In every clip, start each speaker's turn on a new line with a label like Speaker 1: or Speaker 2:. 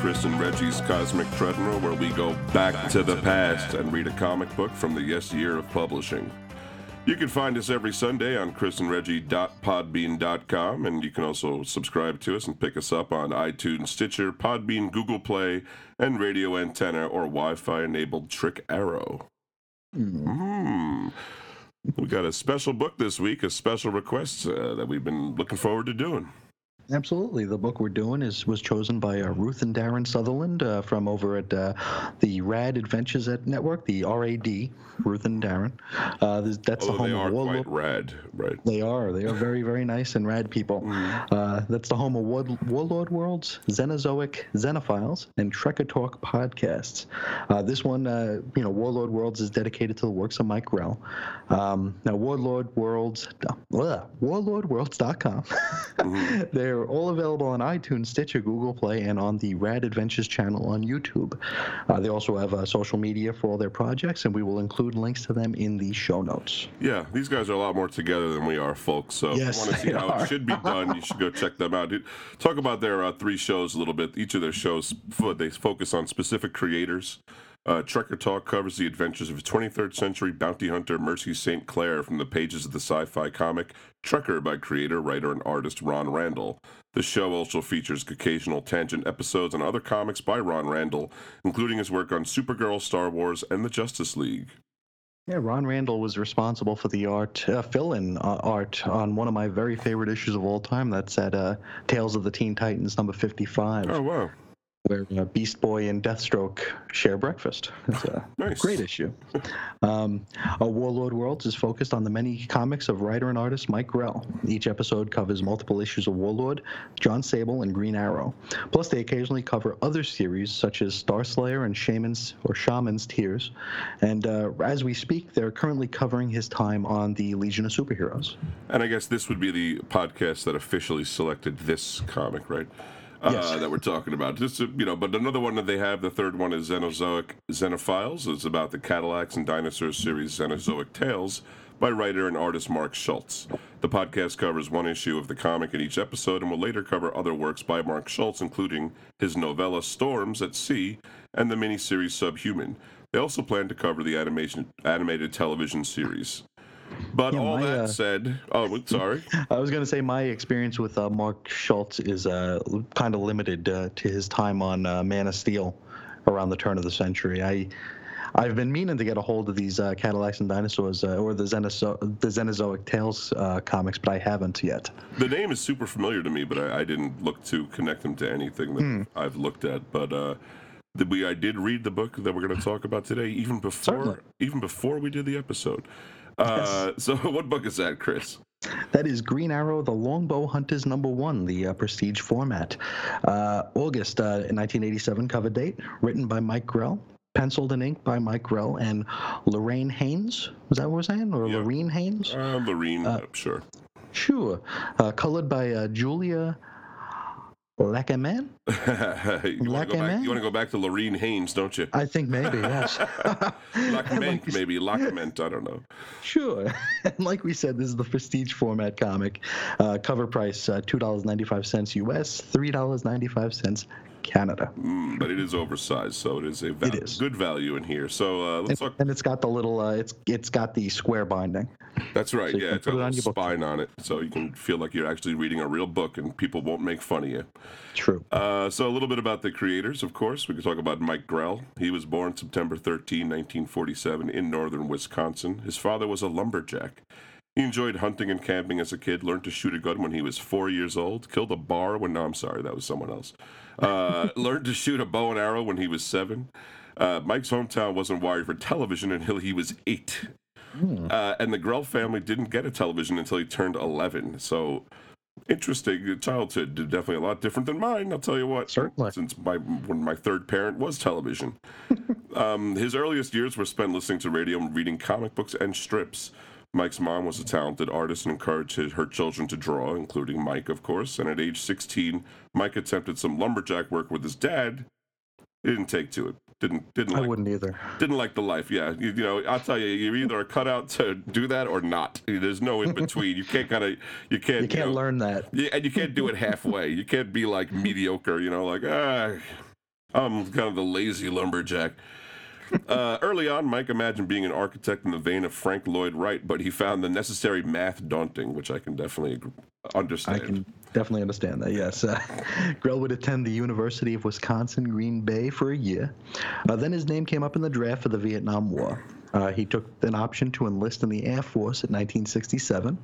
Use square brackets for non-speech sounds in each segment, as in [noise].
Speaker 1: Chris and Reggie's Cosmic Treadmill, where we go back, to the past and read a comic book from the yes year of publishing. You can find us every Sunday on chrisandreggie.podbean.com, and you can also subscribe to us and pick us up on iTunes, Stitcher, Podbean, Google Play, and Radio Antenna or Wi Fi enabled Trick Arrow. Hmm. We got a special book this week, a special request uh, that we've been looking forward to doing.
Speaker 2: Absolutely. The book we're doing is was chosen by uh, Ruth and Darren Sutherland uh, from over at uh, the Rad Adventures at Network, the RAD, Ruth and Darren. Uh, that's the
Speaker 1: Oh,
Speaker 2: home
Speaker 1: they
Speaker 2: of
Speaker 1: are
Speaker 2: Warlord.
Speaker 1: quite rad, right?
Speaker 2: They are. They are very, very nice and rad people.
Speaker 1: Mm-hmm.
Speaker 2: Uh, that's the home of War- Warlord Worlds, Xenozoic Xenophiles, and Trekker Talk podcasts. Uh, this one, uh, you know, Warlord Worlds is dedicated to the works of Mike Grell. Um, now, Warlord Worlds, uh, warlordworlds.com.
Speaker 1: Mm-hmm. [laughs]
Speaker 2: They're all available on iTunes, Stitcher, Google Play, and on the Rad Adventures channel on YouTube. Uh, they also have uh, social media for all their projects, and we will include links to them in the show notes.
Speaker 1: Yeah, these guys are a lot more together than we are, folks. So
Speaker 2: Yes,
Speaker 1: if you want to see how
Speaker 2: are.
Speaker 1: it should be done, you should go check them out. Dude, Talk about their uh, three shows a little bit. Each of their shows, they focus on specific creators. Uh, Trekker Talk covers the adventures of a 23rd century bounty hunter Mercy St. Clair from the pages of the sci fi comic Trekker by creator, writer, and artist Ron Randall. The show also features occasional tangent episodes on other comics by Ron Randall, including his work on Supergirl, Star Wars, and the Justice League.
Speaker 2: Yeah, Ron Randall was responsible for the art, uh, fill-in uh, art on one of my very favorite issues of all time. That's at uh, Tales of the Teen Titans number 55,
Speaker 1: Oh, wow.
Speaker 2: Where uh, Beast Boy and Deathstroke share breakfast. It's a [laughs]
Speaker 1: Nice.
Speaker 2: great issue. Um, uh, Warlord Worlds is focused on the many comics of writer and artist Mike Grell. Each episode covers multiple issues of Warlord, John Sable, and Green Arrow. Plus, they occasionally cover other series such as Star Slayer and Shaman's or Shaman's Tears. And uh, as we speak, they're currently covering his time on the Legion of Superheroes.
Speaker 1: And I guess this would be the podcast that officially selected this comic, right? Uh,
Speaker 2: Yes.
Speaker 1: that we're talking about. Just you know, but another one that they have, the third one is Xenozoic Xenophiles. It's about the Cadillacs and Dinosaurs series Xenozoic Tales by writer and artist Mark Schultz. The podcast covers one issue of the comic in each episode and will later cover other works by Mark Schultz, including his novella Storms at Sea and the miniseries Subhuman. They also plan to cover the animation animated television series. But
Speaker 2: Yeah,
Speaker 1: all
Speaker 2: my,
Speaker 1: that
Speaker 2: uh,
Speaker 1: said, oh, sorry. [laughs]
Speaker 2: I was going to say my experience with uh, Mark Schultz is uh, kind of limited uh, to his time on uh, Man of Steel around the turn of the century. I I've been meaning to get a hold of these uh, Cadillacs and Dinosaurs uh, or the, Xenozo- the Xenozoic Tales uh, comics, but I haven't yet.
Speaker 1: The name is super familiar to me, but I, I didn't look to connect them to anything that
Speaker 2: Hmm.
Speaker 1: I've looked at. But uh, we, I did read the book that we're going to talk about today, even before
Speaker 2: Certainly.
Speaker 1: even before we did the episode. Uh, So, [laughs] what book is that, Chris?
Speaker 2: That is Green Arrow, The Longbow Hunters number one, the uh, prestige format. Uh, August uh, 1987 cover date, written by Mike Grell, penciled and inked by Mike Grell and Lorraine Haines. Was that what we're saying? Or
Speaker 1: Yeah.
Speaker 2: Lorraine Haines?
Speaker 1: Uh, Lorene, uh, sure.
Speaker 2: Sure. Uh, colored by uh, Julia Lacquement? [laughs]
Speaker 1: you want to go
Speaker 2: man?
Speaker 1: You want to go back to Lorene Haines, don't you?
Speaker 2: I think maybe, yes. [laughs]
Speaker 1: Lockment, [laughs] maybe Lockment. I don't know.
Speaker 2: Sure. And like we said, this is the prestige format comic. Uh, cover price uh, $2.95 US, $3.95 Canada.
Speaker 1: Mm, but it is oversized, so it is a val-
Speaker 2: It is.
Speaker 1: good value in here. So uh, let's talk.
Speaker 2: And it's got the little, uh, it's it's got the square binding.
Speaker 1: That's right.
Speaker 2: So
Speaker 1: yeah, it's got a
Speaker 2: put it on
Speaker 1: little
Speaker 2: your book.
Speaker 1: spine on it, so you can feel like you're actually reading a real book, and people won't make fun of you.
Speaker 2: True.
Speaker 1: Uh, so a little bit about the creators, of course. We can talk about Mike Grell. He was born September 13, 1947, in northern Wisconsin. His father was a lumberjack. He enjoyed hunting and camping as a kid, learned to shoot a gun when he was four years old, killed a bar when, no, I'm sorry, that was someone else. Uh, learned to shoot a bow and arrow when he was seven. Uh, Mike's hometown wasn't wired for television until he was eight. Uh, and the Grell family didn't get a television until he turned 11. So interesting childhood, definitely a lot different than mine. I'll tell you what.
Speaker 2: Certainly.
Speaker 1: Since my when my third parent was television, [laughs] um, his earliest years were spent listening to radio and reading comic books and strips. Mike's mom was a talented artist and encouraged her children to draw, including Mike, of course. And at age 16, Mike attempted some lumberjack work with his dad. He didn't take to it. Didn't didn't like
Speaker 2: I
Speaker 1: like
Speaker 2: wouldn't either.
Speaker 1: didn't like the life. Yeah, you, you know, I'll tell you, you're either a cutout to do that or not. There's no in between. You can't kind of, you can't,
Speaker 2: You can't
Speaker 1: know,
Speaker 2: learn that.
Speaker 1: Yeah, and you can't do it halfway. You can't be like mediocre. You know, like ah, I'm kind of the lazy lumberjack. Uh, early on, Mike imagined being an architect in the vein of Frank Lloyd Wright, but he found the necessary math daunting, which I can definitely understand.
Speaker 2: I can definitely understand that. Yes, uh, [laughs] Grell would attend the University of Wisconsin Green Bay for a year. Uh, then his name came up in the draft for the Vietnam War. Uh, he took an option to enlist in the Air Force in 1967.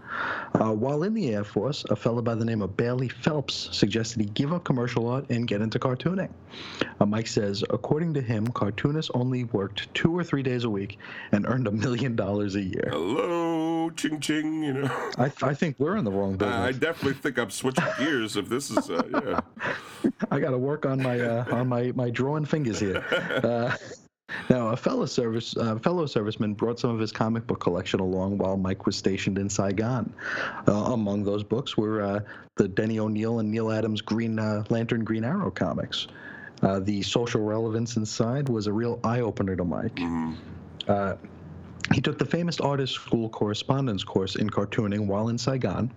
Speaker 2: Uh, while in the Air Force, a fellow by the name of Bailey Phelps suggested he give up commercial art and get into cartooning. Uh, Mike says, according to him, cartoonists only worked two or three days a week and earned a million dollars a year.
Speaker 1: Hello, ching ching. You know,
Speaker 2: I, I think we're in the wrong business.
Speaker 1: I definitely think I'm switching gears. If this is, uh, yeah, [laughs]
Speaker 2: I got to work on my uh, on my my drawing fingers here. [laughs] Now, a fellow service uh, fellow serviceman brought some of his comic book collection along while Mike was stationed in Saigon. Uh, among those books were uh, the Denny O'Neil and Neal Adams Green uh, Lantern Green Arrow comics. Uh, the social relevance inside was a real eye opener to Mike. Uh, he took the famous artist school correspondence course in cartooning while in Saigon.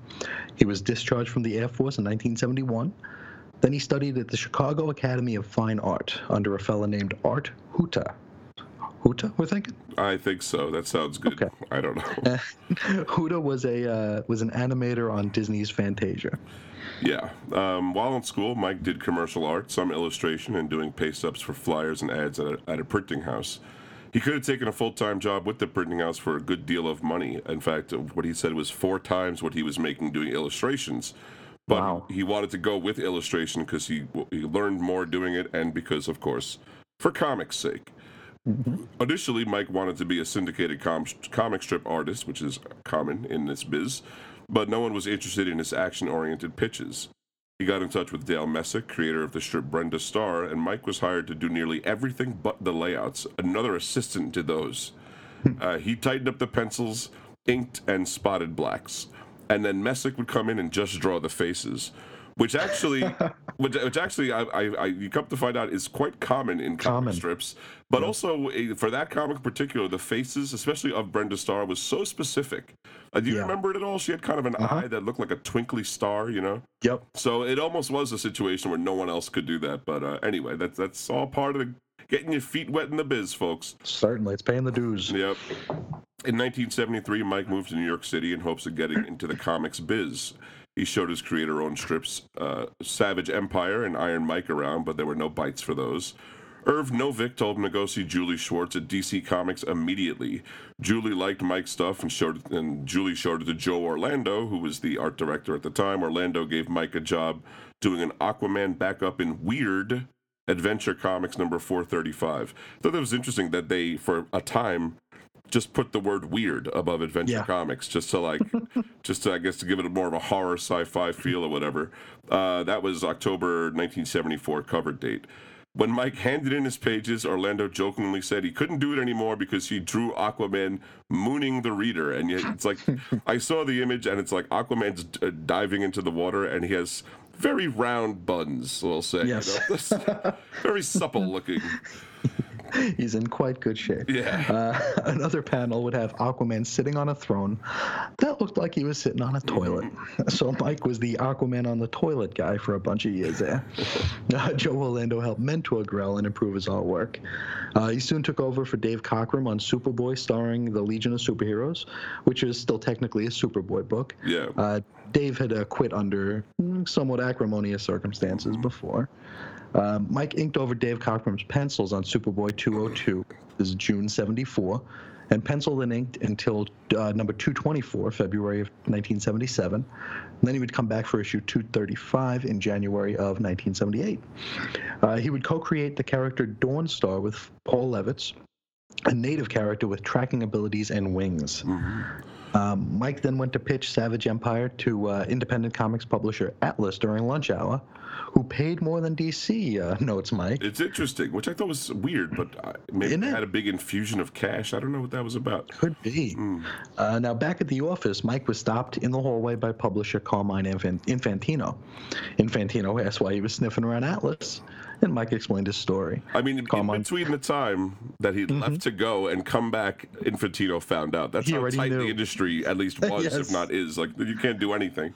Speaker 2: He was discharged from the Air Force in 1971. Then he studied at the Chicago Academy of Fine Art under a fellow named Art Huta. Huta, we're thinking.
Speaker 1: I think so. That sounds good.
Speaker 2: Okay.
Speaker 1: I don't know. [laughs]
Speaker 2: Huta was a uh, was an animator on Disney's Fantasia.
Speaker 1: Yeah. Um, while in school, Mike did commercial art, some illustration, and doing paste ups for flyers and ads at a, at a printing house. He could have taken a full time job with the printing house for a good deal of money. In fact, what he said was four times what he was making doing illustrations. But
Speaker 2: Wow.
Speaker 1: he wanted to go with illustration because he, he learned more doing it and because, of course, for comics' sake. Initially, Mike wanted to be a syndicated com- comic strip artist, which is common in this biz, but no one was interested in his action oriented pitches. He got in touch with Dale Messick, creator of the strip Brenda Starr, and Mike was hired to do nearly everything but the layouts. Another assistant did those. Uh, he tightened up the pencils, inked, and spotted blacks. And then Messick would come in and just draw the faces. Which actually, [laughs] which, which actually, I, I, I, you come to find out, is quite common in comic
Speaker 2: Common.
Speaker 1: strips. But also eh, for that comic in particular, the faces, especially of Brenda Starr, was so specific. Uh, do you
Speaker 2: Yeah.
Speaker 1: remember it at all? She had kind of an
Speaker 2: Uh-huh.
Speaker 1: eye that looked like a twinkly star, you know.
Speaker 2: Yep.
Speaker 1: So it almost was a situation where no one else could do that. But uh, anyway, that's that's all part of the getting your feet wet in the biz, folks.
Speaker 2: Certainly, it's paying the dues.
Speaker 1: Yep. In 1973, Mike moved to New York City in hopes of getting into the comics biz. He showed his creator owned strips, uh, Savage Empire and Iron Mike, around, but there were no bites for those. Irv Novick told him to go see Julie Schwartz at DC Comics immediately. Julie liked Mike's stuff and showed it, and Julie showed it to Joe Orlando, who was the art director at the time. Orlando gave Mike a job doing an Aquaman backup in Weird Adventure Comics number 435. Thought that was interesting that they, for a time, just put the word weird above Adventure
Speaker 2: Yeah.
Speaker 1: Comics just to like, [laughs] just to, I guess to give it a more of a horror sci-fi feel or whatever. Uh, that was October 1974 cover date. When Mike handed in his pages, Orlando jokingly said he couldn't do it anymore because he drew Aquaman mooning the reader. And yet it's like, [laughs] I saw the image and it's like Aquaman's uh, diving into the water and he has very round buns, we'll say. you
Speaker 2: Yes.
Speaker 1: know? [laughs] very supple looking.
Speaker 2: He's in quite good shape.
Speaker 1: Yeah.
Speaker 2: Uh, [laughs] another panel would have Aquaman sitting on a throne that looked like he was sitting on a toilet. So Mike was the Aquaman on the toilet guy for a bunch of years there. [laughs] Uh, Joe Orlando helped mentor Grell and improve his artwork. Uh, he soon took over for Dave Cockrum on Superboy, starring the Legion of Superheroes, which is still technically a Superboy book.
Speaker 1: Yeah.
Speaker 2: Dave had uh, quit under somewhat acrimonious circumstances before. Uh, Mike inked over Dave Cockrum's pencils on Superboy 202. This is June 74. And penciled and inked until uh, number 224, February of 1977. And then he would come back for issue 235 in January of 1978. Uh, he would co create the character Dawnstar with Paul Levitz, a native character with tracking abilities and wings. Um, Mike then went to pitch Savage Empire to uh, independent comics publisher Atlas during lunch hour, who paid more than DC, uh, [laughs] notes Mike.
Speaker 1: It's interesting, which I thought was weird, but uh, maybe
Speaker 2: Isn't
Speaker 1: it had a big infusion of cash. I don't know what that was about.
Speaker 2: Could be. Uh, now, back at the office, Mike was stopped in the hallway by publisher Carmine Infantino. Infantino asked why he was sniffing around Atlas, [laughs] and Mike explained his story.
Speaker 1: I mean, in
Speaker 2: Carmine.
Speaker 1: between the time that he left to go and come back, Infantino found out. That's
Speaker 2: He
Speaker 1: how tight
Speaker 2: knew.
Speaker 1: the industry at least [laughs] was,
Speaker 2: Yes.
Speaker 1: if not is. Like, you can't do anything.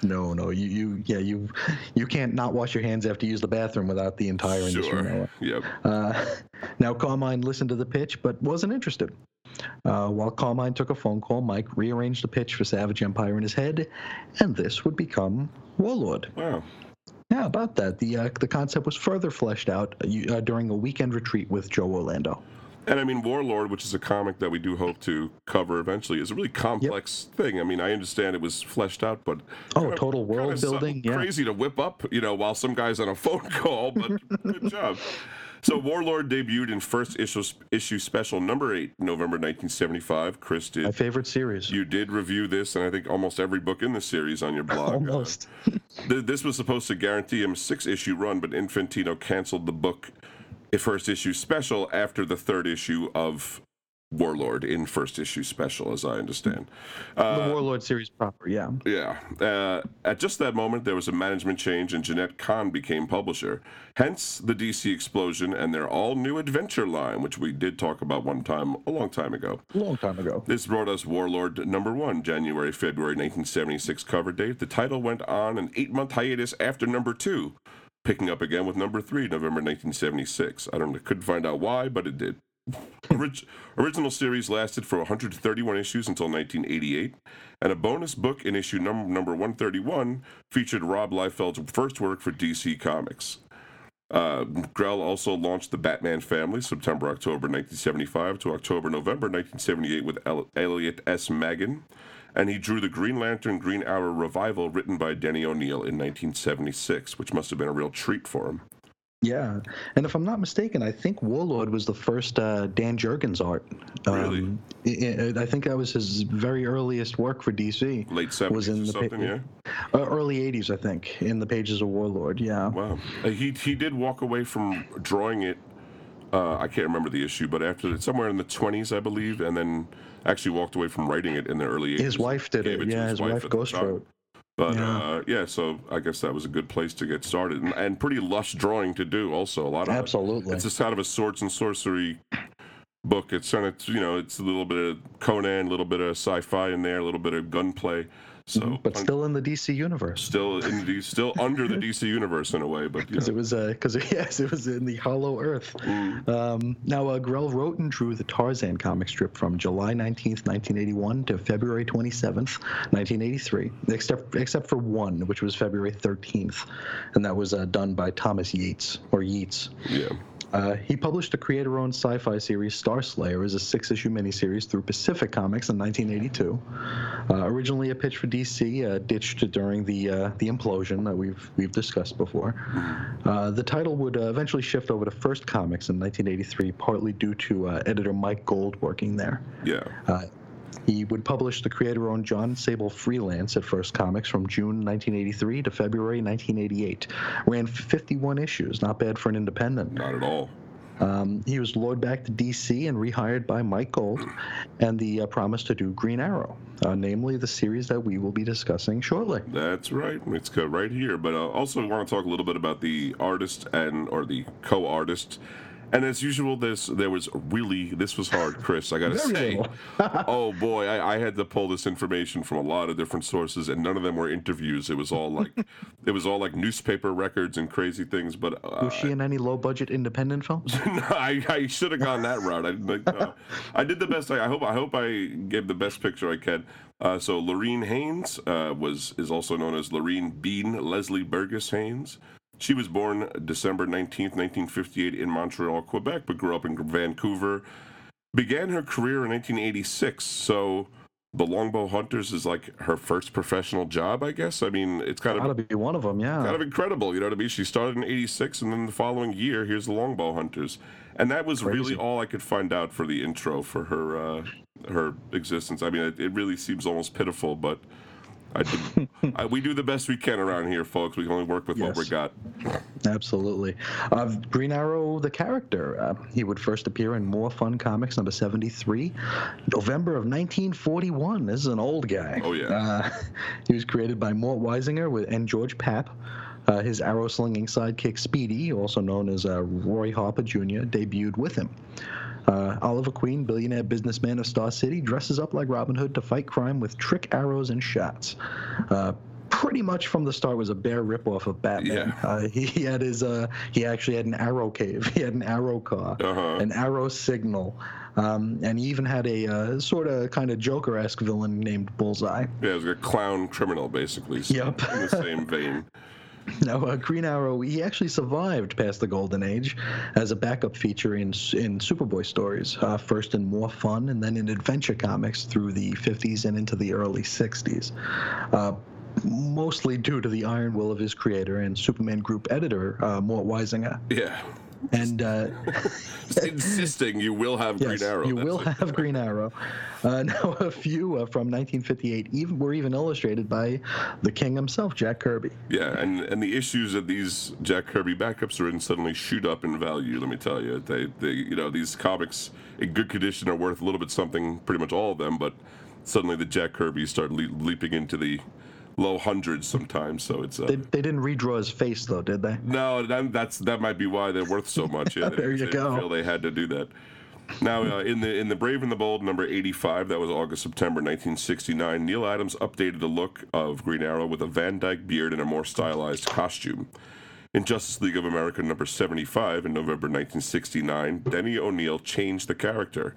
Speaker 2: No, no, you, you, yeah, you, you can't not wash your hands after you use the bathroom without the entire industry
Speaker 1: Sure.
Speaker 2: knowing.
Speaker 1: Yep.
Speaker 2: Uh, [laughs] now, Carmine listened to the pitch but wasn't interested. Uh, while Carmine took a phone call, Mike rearranged the pitch for Savage Empire in his head, and this would become Warlord.
Speaker 1: Wow.
Speaker 2: Yeah, about that. The uh, the concept was further fleshed out uh, uh, during a weekend retreat with Joe Orlando.
Speaker 1: And I mean, Warlord, which is a comic that we do hope to cover eventually, is a really complex thing. I mean, I understand it was fleshed out, but
Speaker 2: Oh,
Speaker 1: kinda-
Speaker 2: total world
Speaker 1: kinda something
Speaker 2: building, yeah.
Speaker 1: crazy to whip up, you know, while some guy's on a phone [laughs] call. But good job. So Warlord debuted in first issue issue special number eight, November 1975. Chris did.
Speaker 2: My favorite series.
Speaker 1: You did review this, and I think almost every book in the series on your blog. Uh,
Speaker 2: Almost. [laughs]
Speaker 1: Th- This was supposed to guarantee him a six issue run, but Infantino canceled the book, a first issue special, after the third issue of Warlord in first issue special, as I understand. Uh,
Speaker 2: the Warlord series proper, yeah.
Speaker 1: yeah. Uh, at just that moment, there was a management change, and Jenette Kahn became publisher. Hence the DC explosion and their all new adventure line, which we did talk about one time a long time ago.
Speaker 2: Long time ago.
Speaker 1: This brought us Warlord number one, January, February 1976 cover date. The title went on an eight month hiatus after number two, picking up again with number three, November 1976. I don't know, couldn't find out why, but it did. Orig- original series lasted for 131 issues until 1988, and a bonus book in issue num- number 131 featured Rob Liefeld's first work for DC Comics. Uh, Grell also launched the Batman family September October 1975 to October November 1978 with El- Elliot S. Maggin, and he drew the Green Lantern Green Arrow revival written by Denny O'Neil in 1976, which must have been a real treat for him.
Speaker 2: Yeah, and if I'm not mistaken, I think Warlord was the first uh, Dan Jurgens art.
Speaker 1: Really?
Speaker 2: I, I- I think that was his very earliest work for DC.
Speaker 1: Late 70s
Speaker 2: Was in the
Speaker 1: something,
Speaker 2: pa-
Speaker 1: yeah.
Speaker 2: Uh, early 80s, I think, in the pages of Warlord. Yeah.
Speaker 1: Wow. Uh, he he did walk away from drawing it. Uh, I can't remember the issue, but after somewhere in the 20s, I believe, and then actually walked away from writing it in the early 80s.
Speaker 2: His wife did
Speaker 1: Gave
Speaker 2: it. Yeah, his wife
Speaker 1: at the
Speaker 2: ghost
Speaker 1: time.
Speaker 2: wrote.
Speaker 1: But
Speaker 2: Yeah.
Speaker 1: uh, yeah, so I guess that was a good place to get started, and, and pretty lush drawing to do. Also, a lot of
Speaker 2: Absolutely.
Speaker 1: It's just kind of a swords and sorcery book. It's kind of you know, it's a little bit of Conan, a little bit of sci-fi in there, a little bit of gunplay. So,
Speaker 2: Mm-hmm. But
Speaker 1: un-
Speaker 2: still in the DC universe.
Speaker 1: still in the still under the DC universe in a way, but
Speaker 2: Because it was, because [laughs] yes, it was in the Hollow Earth.
Speaker 1: Mm.
Speaker 2: Um, now, uh, Grell wrote and drew the Tarzan comic strip from July 19th, 1981 to February 27th, 1983, except except for one, which was February 13th, and that was uh, done by Thomas Yates or Yeats.
Speaker 1: yeah.
Speaker 2: Uh, he published a creator-owned sci-fi series Star Slayer as a six-issue miniseries through Pacific Comics in 1982. Uh, originally a pitch for DC, uh, ditched during the uh, the implosion that we've we've discussed before. Uh, the title would uh, eventually shift over to First Comics in 1983, partly due to uh, editor Mike Gold working there.
Speaker 1: Yeah.
Speaker 2: He would publish the creator-owned John Sable freelance at First Comics from June 1983 to February 1988. Ran 51 issues, not bad for an independent.
Speaker 1: Not at all.
Speaker 2: Um, he was lured back to DC and rehired by Mike Gold, and the uh, promise to do Green Arrow, uh, namely the series that we will be discussing shortly.
Speaker 1: That's right. It's right here. But uh, also, want to talk a little bit about the artist and or the co-artist. And as usual, this there was really this was hard, Chris. I gotta say. [laughs] oh boy, I, I had to pull this information from a lot of different sources, and none of them were interviews. It was all like [laughs] it was all like newspaper records and crazy things. But uh,
Speaker 2: Was she in any low-budget independent films? [laughs]
Speaker 1: no, I, I should have gone that route. I, like, no. I did the best. I, I hope. I hope I gave the best picture I can. Uh, so Lorene Haines uh, was is also known as Lorene Bean Leslie Burgess Haines. She was born December nineteenth, nineteen fifty-eight, in Montreal, Quebec, but grew up in Vancouver. Began her career in 1986. So the Longbow Hunters is like her first professional job, I guess. I mean, it's kind of
Speaker 2: Gotta be one of them, yeah.
Speaker 1: kind of incredible. You know what I mean? She started in '86, and then the following year, here's the Longbow Hunters, and that was really all I could find out for the intro for her uh, her existence. I mean, it, it really seems almost pitiful, but I, [laughs] I we do the best we can around here, folks. We can only work with what we
Speaker 2: Yes.
Speaker 1: got.
Speaker 2: Absolutely. Uh, Green Arrow, the character, uh, he would first appear in More Fun Comics number 73, November of 1941. This is an old guy.
Speaker 1: Oh, yeah.
Speaker 2: Uh, [laughs] he was created by Mort Weisinger with, and George Papp. Uh, his arrow slinging sidekick Speedy, also known as uh, Roy Harper Jr., debuted with him. Uh, Oliver Queen, billionaire businessman of Star City, dresses up like Robin Hood to fight crime with trick arrows and shots. Uh, pretty much from the start was a bare ripoff of Batman.
Speaker 1: Yeah.
Speaker 2: Uh, he, [laughs] he had his uh, he actually had an arrow cave. [laughs] He had an arrow car,
Speaker 1: Uh-huh.
Speaker 2: an arrow signal, um, and he even had a uh, sort of kind of Joker-esque villain named Bullseye.
Speaker 1: Yeah, it was a clown criminal, basically. so
Speaker 2: Yep.
Speaker 1: In the same vein. [laughs] [laughs]
Speaker 2: Now, uh, Green Arrow, he actually survived past the Golden Age as a backup feature in in Superboy stories, uh, first in more fun and then in adventure comics through the 50s and into the early 60s. Uh, mostly due to the iron will of his creator and Superman group editor, uh, Mort Weisinger.
Speaker 1: Yeah.
Speaker 2: And uh, [laughs]
Speaker 1: insisting you will have
Speaker 2: yes,
Speaker 1: Green Arrow.
Speaker 2: you
Speaker 1: That's
Speaker 2: will have Green Arrow. Uh, [laughs] now, a few uh, from 1958 even were even illustrated by the king himself, Jack Kirby.
Speaker 1: Yeah, and and the issues that these Jack Kirby backups are in suddenly shoot up in value. Let me tell you, they they you know these comics in good condition are worth a little bit something. Pretty much all of them, but suddenly the Jack Kirby's start le- leaping into the low hundreds sometimes. So it's uh,
Speaker 2: They, they didn't redraw his face, though, did they?
Speaker 1: no, that, that's that might be why they're worth so much. [laughs] Yeah,
Speaker 2: There you go.
Speaker 1: Feel they had to do that. Now, uh, in the in the Brave and the Bold number 85, that was August September 1969. Neal Adams updated the look of Green Arrow with a Van Dyke beard and a more stylized costume. In Justice League of America number 75 in November 1969, Denny O'Neil changed the character.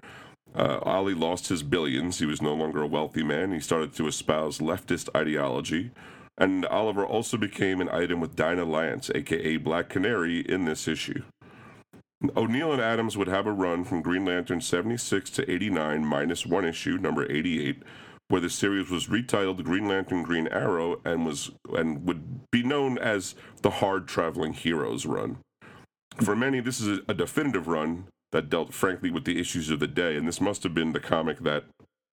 Speaker 1: Uh, Ollie lost his billions. He was no longer a wealthy man. He started to espouse leftist ideology. And Oliver also became an item with Dinah Lance, aka Black Canary, in this issue. O'Neil and Adams would have a run from Green Lantern 76 to 89, minus one issue, number 88, where the series was retitled Green Lantern Green Arrow and was and would be known as the Hard Traveling Heroes run. For many, this is a definitive run that dealt frankly with the issues of the day, and this must have been the comic that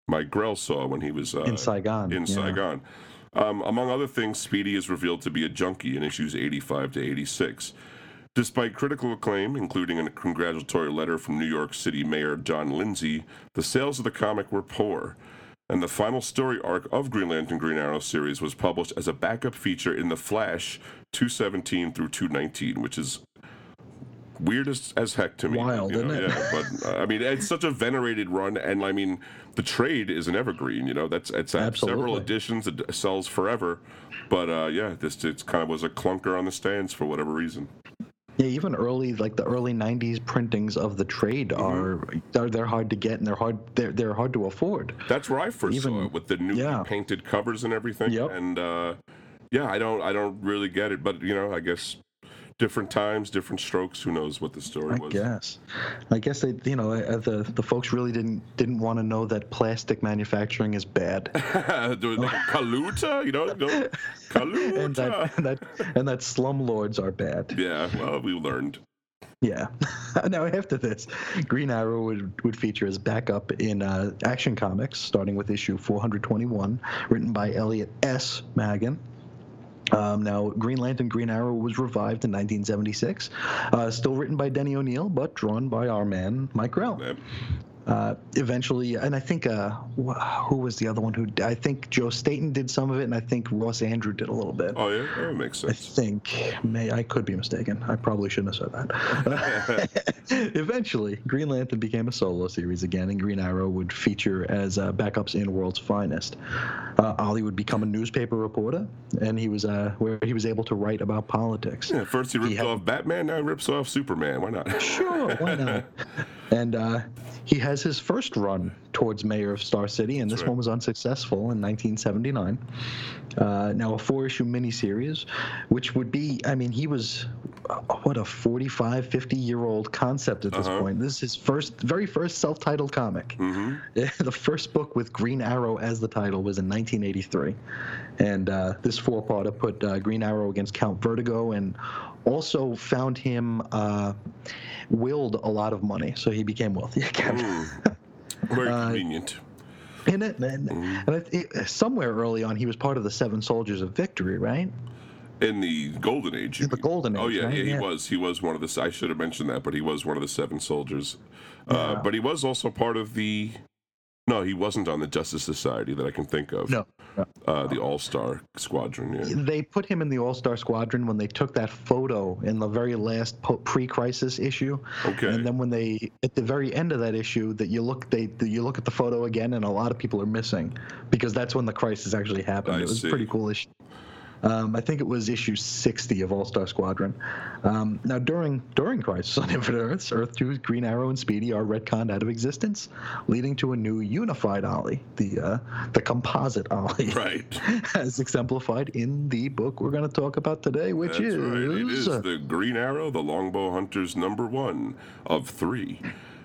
Speaker 1: Mike Grell saw when he was uh,
Speaker 2: In Saigon.
Speaker 1: in
Speaker 2: yeah.
Speaker 1: Saigon. Um, among other things, Speedy is revealed to be a junkie in issues 85 to 86. Despite critical acclaim, including a congratulatory letter from New York City Mayor John Lindsay, the sales of the comic were poor. And the final story arc of Green Lantern Green Arrow series was published as a backup feature in The Flash 217 through 219, which is weird as, as heck to me.
Speaker 2: Wild,
Speaker 1: you know?
Speaker 2: isn't it?
Speaker 1: Yeah, but uh, [laughs] I mean, it's such a venerated run, and I mean, the trade is an evergreen. You know, that's it's had several editions. It sells forever, but uh, yeah, this it's kind of was a clunker on the stands for whatever reason.
Speaker 2: Yeah, even early, like the early '90s printings of the trade
Speaker 1: Mm-hmm.
Speaker 2: are, are they're hard to get and they're hard they're they're hard to afford.
Speaker 1: That's where I first saw it with the new
Speaker 2: yeah.
Speaker 1: painted covers and everything.
Speaker 2: Yep.
Speaker 1: And uh, yeah, I don't I don't really get it, but you know, I guess different times, different strokes. Who knows what the story
Speaker 2: I
Speaker 1: was?
Speaker 2: guess. I guess they, you know, uh, the the folks really didn't didn't want to know that plastic manufacturing is bad, [laughs] [laughs]
Speaker 1: Kaluta, you know, no, Kaluta.
Speaker 2: and that and that and that slumlords are bad.
Speaker 1: yeah, well, we learned.
Speaker 2: Yeah. [laughs] now after this, Green Arrow would, would feature as backup in uh, Action Comics, starting with issue 421, written by Elliot S. Maggin. Um, now, Green Lantern Green Arrow was revived in 1976, uh, still written by Denny O'Neil, but drawn by our man Mike Grell. Uh, eventually, and I think uh, wh- who was the other one who? I think Joe Staton did some of it, and I think Ross Andru did a little bit.
Speaker 1: Oh yeah, that makes sense.
Speaker 2: I think may I could be mistaken. I probably shouldn't have said that. [laughs] [laughs] Eventually, Green Lantern became a solo series again, and Green Arrow would feature as uh, backups in World's Finest. Uh, Ollie would become a newspaper reporter, and he was uh, where he was able to write about politics.
Speaker 1: Yeah, first he ripped
Speaker 2: had-
Speaker 1: off Batman, now he rips off Superman. Why not?
Speaker 2: Sure, why not? [laughs] and uh, he has his first run towards mayor of Star City, and this
Speaker 1: right.
Speaker 2: one was unsuccessful in 1979. Uh, now, a four issue miniseries, which would be, I mean, he was, uh, what, a 45, 50 year old concept at this
Speaker 1: Uh-huh.
Speaker 2: point. This is his first, very first self titled comic.
Speaker 1: hmm [laughs]
Speaker 2: the first book with Green Arrow as the title was in 1983. And uh, this four parter put uh, Green Arrow against Count Vertigo and also found him uh, willed a lot of money. So he became wealthy [laughs] again.
Speaker 1: Very [laughs]
Speaker 2: Uh,
Speaker 1: convenient.
Speaker 2: In it, and, and it, somewhere early on, he was part of the Seven Soldiers of Victory, right?
Speaker 1: In the Golden Age.
Speaker 2: In the. Golden
Speaker 1: Oh yeah,
Speaker 2: right?
Speaker 1: yeah, he
Speaker 2: Yeah.
Speaker 1: was. He was one of the. I should have mentioned that, but he was one of the Seven Soldiers. Uh,
Speaker 2: Yeah.
Speaker 1: but he was also part of the. No, he wasn't on the Justice Society that I can think of.
Speaker 2: No, no.
Speaker 1: Uh, the All Star Squadron. Yeah.
Speaker 2: They put him in the All Star Squadron when they took that photo in the very last pre-crisis issue.
Speaker 1: Okay.
Speaker 2: And then when they at the very end of that issue that you look they you look at the photo again and a lot of people are missing because that's when the crisis actually happened.
Speaker 1: I
Speaker 2: it was
Speaker 1: see.
Speaker 2: pretty cool issue. Um, I think it was issue 60 of All Star Squadron. Um, now, during during Crisis on Infinite Earths, Earth 2's Green Arrow and Speedy are retconned out of existence, leading to a new unified Ollie, the uh, the composite Ollie,
Speaker 1: Right. [laughs]
Speaker 2: as exemplified in the book we're going to talk about today, which
Speaker 1: That's
Speaker 2: is,
Speaker 1: right. It is the Green Arrow, the Longbow Hunters number one of three.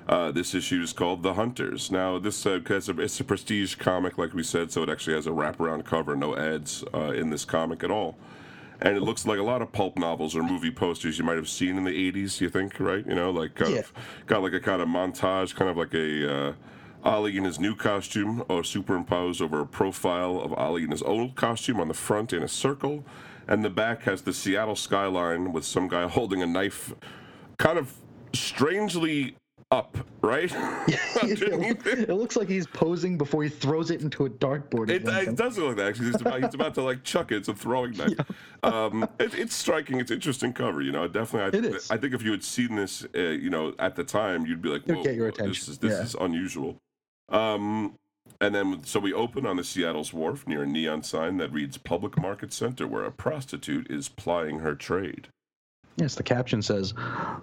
Speaker 1: Uh, this issue is called The Hunters. Now, this uh, it's, a, it's a prestige comic, like we said, so it actually has a wraparound cover, no ads uh, in this comic at all. And it looks like a lot of pulp novels or movie posters you might have seen in the 80s, you think, right? You know, like kind
Speaker 2: Yeah.
Speaker 1: of, got like a kind of montage, kind of like a. Uh, Ollie in his new costume, or superimposed over a profile of Ollie in his old costume on the front in a circle, and the back has the Seattle skyline with some guy [laughs] holding a knife, kind of strangely up, right? [laughs] [laughs] It.
Speaker 2: looks like he's posing before he throws it into a dartboard.
Speaker 1: It, it does look like that. Actually, he's about, he's about to like chuck it. It's a throwing knife. [laughs] Um, it, it's striking. It's interesting cover. You know, definitely. I,
Speaker 2: It
Speaker 1: think. I think if you had seen this, uh, you know, at the time, you'd be like, "Whoa,
Speaker 2: get your
Speaker 1: This
Speaker 2: attention.
Speaker 1: is this
Speaker 2: Yeah.
Speaker 1: is unusual." Um, and then, so we open on the Seattle's wharf near a neon sign that reads "Public Market Center," where a prostitute is plying her trade.
Speaker 2: Yes, the caption says,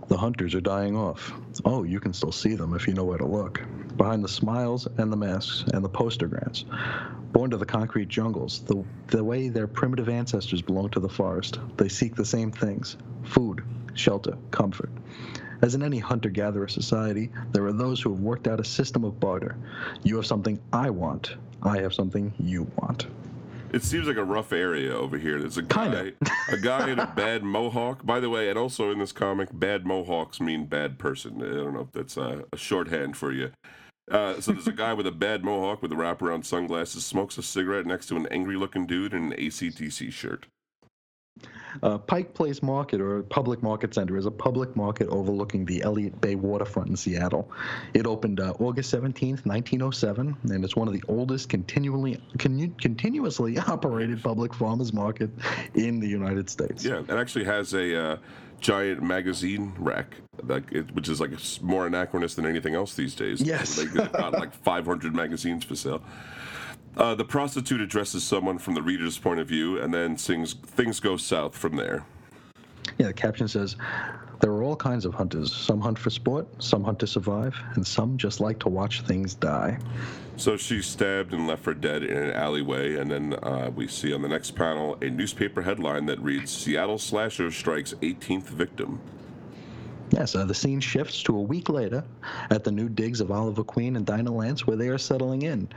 Speaker 2: The hunters are dying off. Oh, you can still see them if you know where to look. Behind the smiles and the masks and the postergrams. Born to the concrete jungles, the, the way their primitive ancestors belong to the forest, they seek the same things food, shelter, comfort. As in any hunter gatherer society, there are those who have worked out a system of barter. You have something I want, I have something you want.
Speaker 1: It seems like a rough area over here. There's a guy, a guy in a bad mohawk. By the way, and also in this comic, bad mohawks mean bad person. I don't know if that's a, a shorthand for you. Uh, so there's a guy with a bad mohawk with a wraparound sunglasses, smokes a cigarette next to an angry-looking dude in an AC/DC shirt.
Speaker 2: Uh, Pike Place Market or Public Market Center is a public market overlooking the Elliott Bay waterfront in Seattle. It opened uh, August 17th, 1907, and it's one of the oldest continually con- continuously [laughs] operated public farmers market in the United States.
Speaker 1: Yeah, it actually has a uh, giant magazine rack, like it, which is like more anachronous than anything else these days.
Speaker 2: Yes.
Speaker 1: They've got like 500 magazines for sale. Uh, the prostitute addresses someone from the reader's point of view and then sings Things Go South from there.
Speaker 2: Yeah, the caption says, There are all kinds of hunters. Some hunt for sport, some hunt to survive, and some just like to watch things die.
Speaker 1: So she's stabbed and left for dead in an alleyway, and then uh, we see on the next panel a newspaper headline that reads Seattle Slasher Strikes 18th Victim.
Speaker 2: Yes, uh, the scene shifts to a week later at the new digs of Oliver Queen and Dinah Lance, where they are settling in.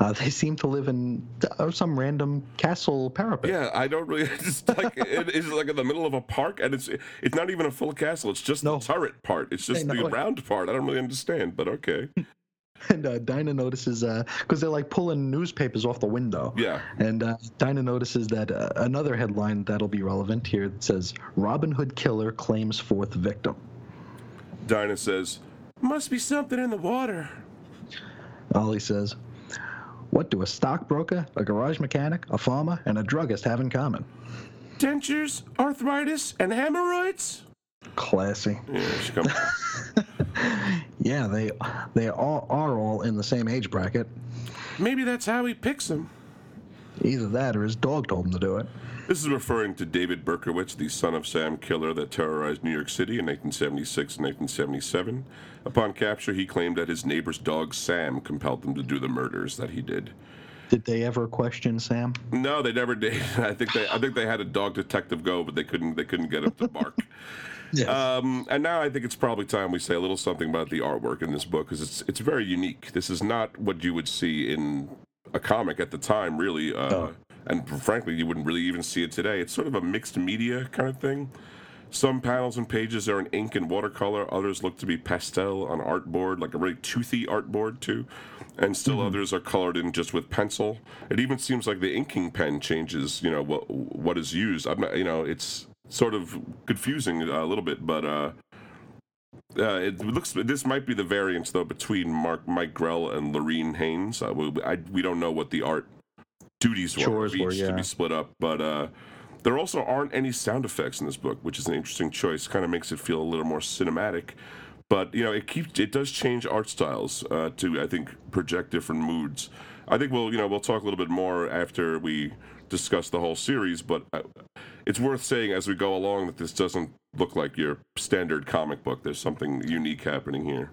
Speaker 2: Uh, they seem to live in uh, some random castle parapet.
Speaker 1: Yeah, I don't really. [laughs] It's like it is like in the middle of a park, and it's it's not even a full castle. It's just
Speaker 2: No.
Speaker 1: the turret part. It's just
Speaker 2: I
Speaker 1: the
Speaker 2: know.
Speaker 1: round part. I don't really understand, but okay. [laughs]
Speaker 2: And uh, Dinah notices, because they're like pulling newspapers off the window.
Speaker 1: Yeah.
Speaker 2: And uh, Dinah notices that uh, another headline that'll be relevant here says Robin Hood killer claims fourth victim.
Speaker 1: Dinah says, "Must be something in the water."
Speaker 2: Ollie says, What do a stockbroker, a garage mechanic, a farmer, and a druggist have in common?
Speaker 1: Dentures, arthritis, and hemorrhoids.
Speaker 2: Classy.
Speaker 1: Yeah. [laughs]
Speaker 2: Yeah, they they all are all in the same age bracket.
Speaker 1: Maybe that's how he picks them.
Speaker 2: Either that or his dog told him to do it.
Speaker 1: This is referring to David Berkowitz, the son of Sam killer that terrorized New York City in 1976 and 1977. Upon capture, he claimed that his neighbor's dog Sam compelled them to do the murders that he did.
Speaker 2: Did they ever question Sam?
Speaker 1: No, they never did. [laughs] I think they I think they had a dog detective go, but they couldn't they couldn't get him to bark. [laughs]
Speaker 2: Yes.
Speaker 1: Um, and now I think it's probably time we say a little something about the artwork in this book because it's it's very unique. This is not what you would see in a comic at the time, really. Uh,
Speaker 2: No.
Speaker 1: And frankly, you wouldn't really even see it today. It's sort of a mixed media kind of thing. Some panels and pages are in ink and watercolor. Others look to be pastel on artboard, like a really toothy artboard too. And still others are colored in just with pencil. It even seems like the inking pen changes. You know what what is used. I'm not. You know, it's sort of confusing a little bit, but uh, uh, it looks. This might be the variance though between Mark Mike Grell and Lorene Haines. Uh, we, I, we don't know what the art duties were each
Speaker 2: were,
Speaker 1: to be split up, but uh, there also aren't any sound effects in this book, which is an interesting choice. Kind of makes it feel a little more cinematic. But you know, it keeps it does change art styles uh, to I think project different moods. I think we'll you know we'll talk a little bit more after we discuss the whole series, but uh, it's worth saying as we go along that this doesn't look like your standard comic book. There's something unique happening here.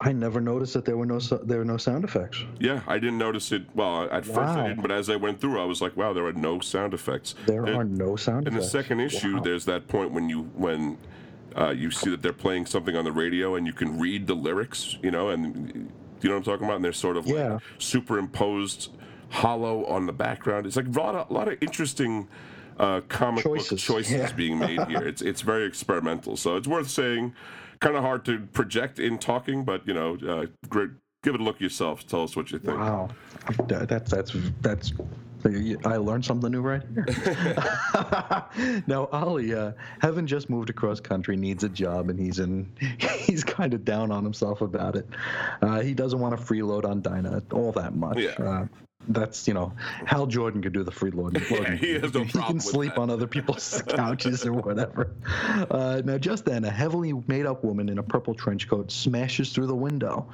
Speaker 2: I never noticed that there were no there were no sound effects.
Speaker 1: Yeah, I didn't notice it. Well, at first I didn't, but as I went through, I was like, wow, there are no sound effects.
Speaker 2: There
Speaker 1: There-
Speaker 2: are no sound effects.
Speaker 1: In the second issue,
Speaker 2: Wow.
Speaker 1: there's that point when you when uh, you see that they're playing something on the radio and you can read the lyrics, you know, and you know what I'm talking about. And they're sort of
Speaker 2: Yeah.
Speaker 1: like superimposed, hollow on the background. It's like a lot of, a lot of interesting uh, comic book
Speaker 2: Choices,
Speaker 1: choices
Speaker 2: yeah.
Speaker 1: being made here. It's it's very experimental, so it's worth saying. Kind of hard to project in talking, but you know, uh, great. Give it a look yourself. Tell us what you think.
Speaker 2: Wow, That- that's that's that's. I learned something new right here. [laughs] now, Ollie, uh, Heaven just moved across country, needs a job, and he's in. [laughs] He's kind of down on himself about it. Uh, he doesn't want to freeload on Dinah all that much.
Speaker 1: Yeah.
Speaker 2: That's you know, Hal Jordan could do the freeloading.
Speaker 1: Yeah, he has no problem.
Speaker 2: he
Speaker 1: can
Speaker 2: sleep
Speaker 1: that.
Speaker 2: on other people's [laughs] couches or whatever. Uh, now, just then, a heavily made-up woman in a purple trench coat smashes through the window.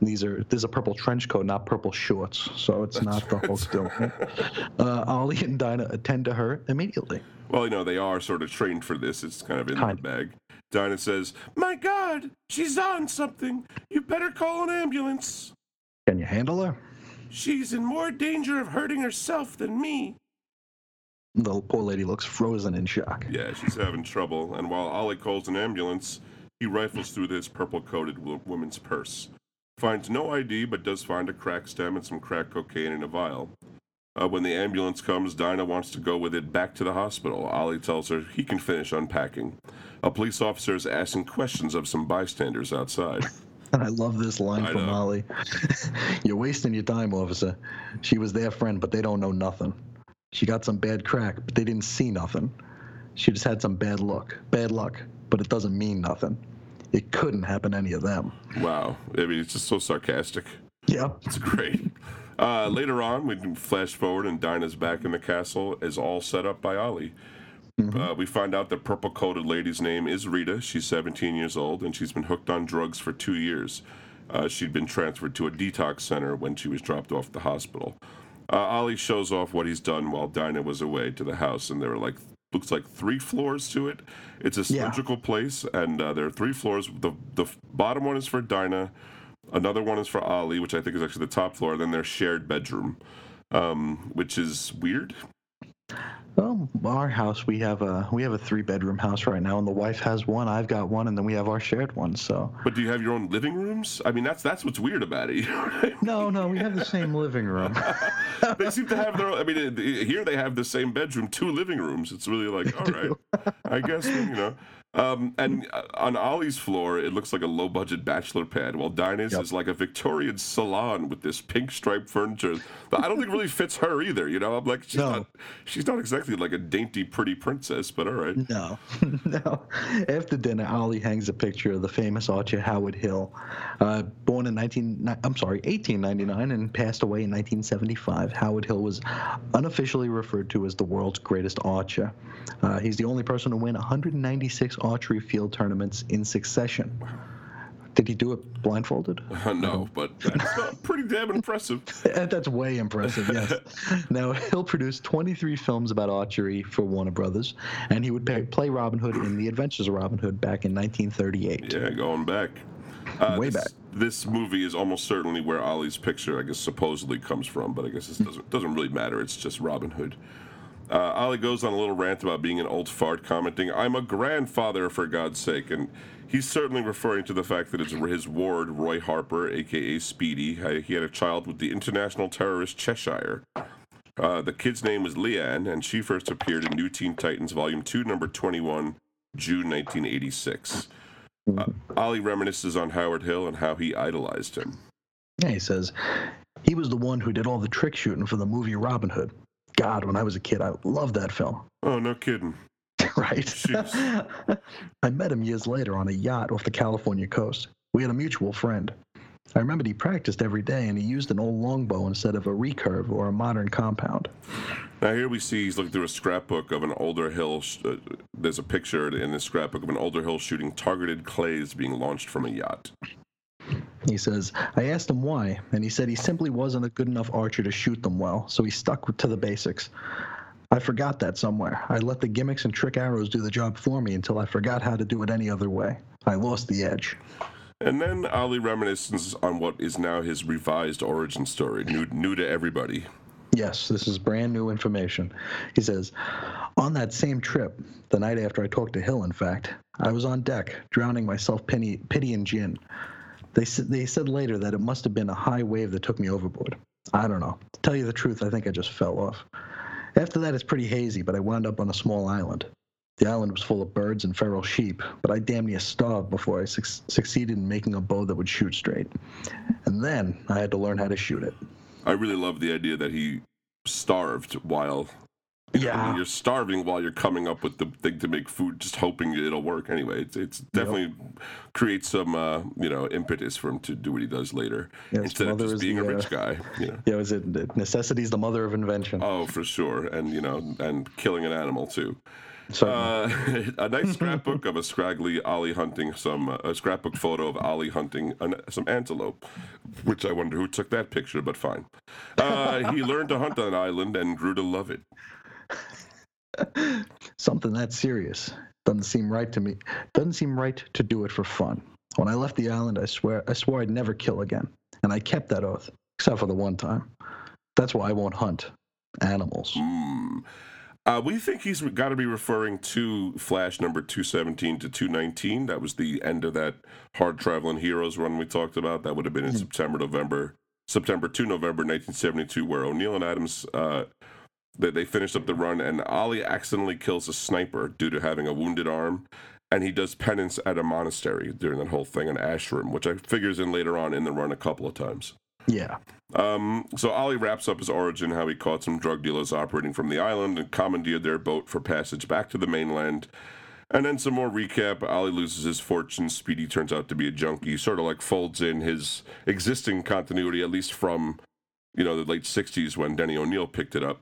Speaker 2: These are there's a purple trench coat, not purple shorts, so it's not the whole still. [laughs] Uh, Ollie and Dinah attend to her immediately.
Speaker 1: Well, you know, they are sort of trained for this. It's kind of in
Speaker 2: Kind
Speaker 1: their bag. Dinah says, My God, she's on something. You better call an ambulance.
Speaker 2: Can you handle her?
Speaker 1: She's in more danger of hurting herself than me.
Speaker 2: The poor lady looks frozen in shock.
Speaker 1: Yeah, she's having trouble. And while Ollie calls an ambulance, he rifles through this purple coated woman's purse. Finds no ID, but does find a crack stem and some crack cocaine in a vial. Uh, when the ambulance comes, Dinah wants to go with it back to the hospital. Ollie tells her he can finish unpacking. A police officer is asking questions of some bystanders outside.
Speaker 2: And [laughs] I love this line
Speaker 1: I
Speaker 2: from
Speaker 1: know.
Speaker 2: Ollie. [laughs] You're wasting your time, officer. She was their friend, but they don't know nothing. She got some bad crack, but they didn't see nothing. She just had some bad luck. Bad luck, but it doesn't mean nothing. It couldn't happen to any of them.
Speaker 1: Wow. I mean, it's just so sarcastic.
Speaker 2: Yeah. [laughs]
Speaker 1: It's great. Uh, later on, we can flash forward, and Dinah's back in the castle, is all set up by Ollie. Uh, we find out the purple coated lady's name is Rita. She's 17 years old, and she's been hooked on drugs for two years. Uh, she'd been transferred to a detox center when she was dropped off the hospital. Uh, Ollie shows off what he's done while Dinah was away to the house, and there are like looks like three floors to it. It's a
Speaker 2: Yeah.
Speaker 1: cylindrical place, and uh, there are three floors. The the bottom one is for Dinah, another one is for Ollie, which I think is actually the top floor. Then their shared bedroom, um, which is weird.
Speaker 2: Well, our house we have a we have a three bedroom house right now, and the wife has one. I've got one, and then we have our shared one. So
Speaker 1: But do you have your own living rooms? I mean, that's that's what's weird about it. [laughs] You know I mean?
Speaker 2: no, no, we have the same living room. [laughs]
Speaker 1: they seem to have their. I mean, here they have the same bedroom, two living rooms. It's really like, [laughs] all right, I guess you know. Um, and uh, on Ollie's floor, it looks like a low-budget bachelor pad, while Dinah's
Speaker 2: Yep.
Speaker 1: is like a Victorian salon with this pink striped furniture that I don't think really fits her either. You know, I'm like, she's
Speaker 2: No.
Speaker 1: not, she's not exactly like a dainty, pretty princess, but all right.
Speaker 2: No, [laughs] no. After dinner, Ollie hangs a picture of the famous archer Howard Hill, uh, born in 19. I'm sorry, 1899, and passed away in 1975. Howard Hill was unofficially referred to as the world's greatest archer. Uh, he's the only person to win 196 archery field tournaments in succession. Did he do it blindfolded?
Speaker 1: Uh, [laughs] no, but that's [laughs] pretty damn impressive.
Speaker 2: Uh, That's way impressive, yes. [laughs] now, he'll produce 23 films about archery for Warner Brothers, and he would pay, play Robin Hood in The Adventures of Robin Hood back in 1938.
Speaker 1: Yeah, going back. Uh,
Speaker 2: Way
Speaker 1: this,
Speaker 2: back.
Speaker 1: This movie is almost certainly where Ollie's picture, I guess, supposedly comes from, but I guess it doesn't doesn't really matter. It's just Robin Hood. Uh, goes on a little rant about being an old fart, commenting, "I'm a grandfather for God's sake," and he's certainly referring to the fact that it's his ward, Roy Harper, aka Speedy. Uh, He had a child with the international terrorist Cheshire. Uh, the kid's name was Lian, and she first appeared in New Teen Titans Volume 2, Number 21, June 1986. Uh, Ollie reminisces on Howard Hill and how he idolized him.
Speaker 2: Yeah, he says, he was the one who did all the trick shooting for the movie Robin Hood. God, when I was a kid, I loved that film. [laughs]
Speaker 1: Oh, no kidding.
Speaker 2: right? [laughs] I met him years later on a yacht off the California coast. We had a mutual friend. I remembered he practiced every day and he used an old longbow instead of a recurve or a modern compound.
Speaker 1: Now, here we see he's looking through a scrapbook of an older Hill. sh- Uh, there's a picture in this scrapbook of an older Hill shooting targeted clays being launched from a yacht.
Speaker 2: He says, I asked him why, and he said he simply wasn't a good enough archer to shoot them well, so he stuck to the basics. I forgot that somewhere. I let the gimmicks and trick arrows do the job for me until I forgot how to do it any other way. I lost the edge.
Speaker 1: And then Ollie reminisces on what is now his revised origin story, new, new to everybody.
Speaker 2: Yes, this is brand new information. He says, On that same trip, the night after I talked to Hill, in fact, I was on deck, drowning myself pity, pity and gin. They, they said later that it must have been a high wave that took me overboard. I don't know. To tell you the truth, I think I just fell off. After that, it's pretty hazy, but I wound up on a small island. The island was full of birds and feral sheep, but I damn near starved before I su- succeeded in making a bow that would shoot straight. And then I had to learn how to shoot it.
Speaker 1: I really love the idea that he starved while you know,
Speaker 2: Yeah.
Speaker 1: you're starving while you're coming up with the thing to make food, just hoping it'll work. Anyway, it's it's definitely creates some uh, you know impetus for him to do what he does later
Speaker 2: his
Speaker 1: instead of just being a
Speaker 2: the, uh,
Speaker 1: rich guy. You know.
Speaker 2: Yeah, was it necessity's the mother of invention?
Speaker 1: Oh, for sure, and you know, and killing an animal too.
Speaker 2: So
Speaker 1: Uh, [laughs] a nice scrapbook of a scraggly Ollie hunting some uh, a scrapbook photo of Ollie hunting an, some antelope, which I wonder who took that picture, but fine. Uh, he learned to hunt on an island and grew to love it. [laughs]
Speaker 2: something that serious doesn't seem right to me. Doesn't seem right to do it for fun. When I left the island, I swear I swore I'd never kill again, and I kept that oath, except for the one time. That's why I won't hunt animals.
Speaker 1: Hmm. Uh, we think he's got to be referring to Flash number 217 to 219. That was the end of that Hard Traveling Heroes run we talked about. That would have been in September, November, September to November 1972, where O'Neil and Adams uh, they, they finished up the run, and Ollie accidentally kills a sniper due to having a wounded arm, and he does penance at a monastery during that whole thing, an ashram, which I figures in later on in the run a couple of times.
Speaker 2: Yeah,
Speaker 1: Um, so Ollie wraps up his origin, how he caught some drug dealers operating from the island and commandeered their boat for passage back to the mainland. And then some more recap. Ollie loses his fortune. Speedy turns out to be a junkie. Sort of like folds in his existing continuity, at least from, you know, the late '60s when Denny O'Neil picked it up.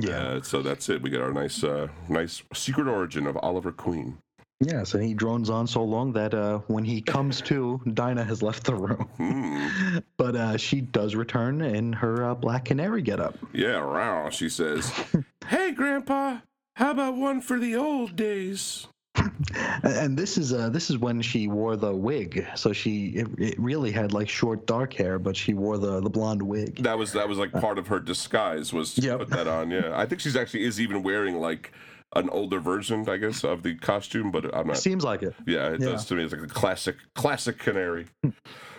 Speaker 2: Yeah,
Speaker 1: Uh, so that's it. We get our nice, uh, nice secret origin of Oliver Queen.
Speaker 2: Yes, and he drones on so long that uh, when he comes to, [laughs] Dinah has left the room,
Speaker 1: Hmm. [laughs]
Speaker 2: but uh, she does return in her uh, Black Canary getup.
Speaker 1: Yeah, wow. She says, [laughs] "Hey, Grandpa, how about one for the old days?" [laughs]
Speaker 2: And- this is uh, this is when she wore the wig. So she it, it really had like short dark hair, but she wore the the blonde wig.
Speaker 1: That was that was like part of her disguise was to
Speaker 2: Yep.
Speaker 1: put that on. Yeah, I think she's actually is even wearing like an older version, I guess, of the costume. But I'm not.
Speaker 2: Seems like it.
Speaker 1: Yeah, it
Speaker 2: Yeah.
Speaker 1: does to me. It's like a classic, classic canary.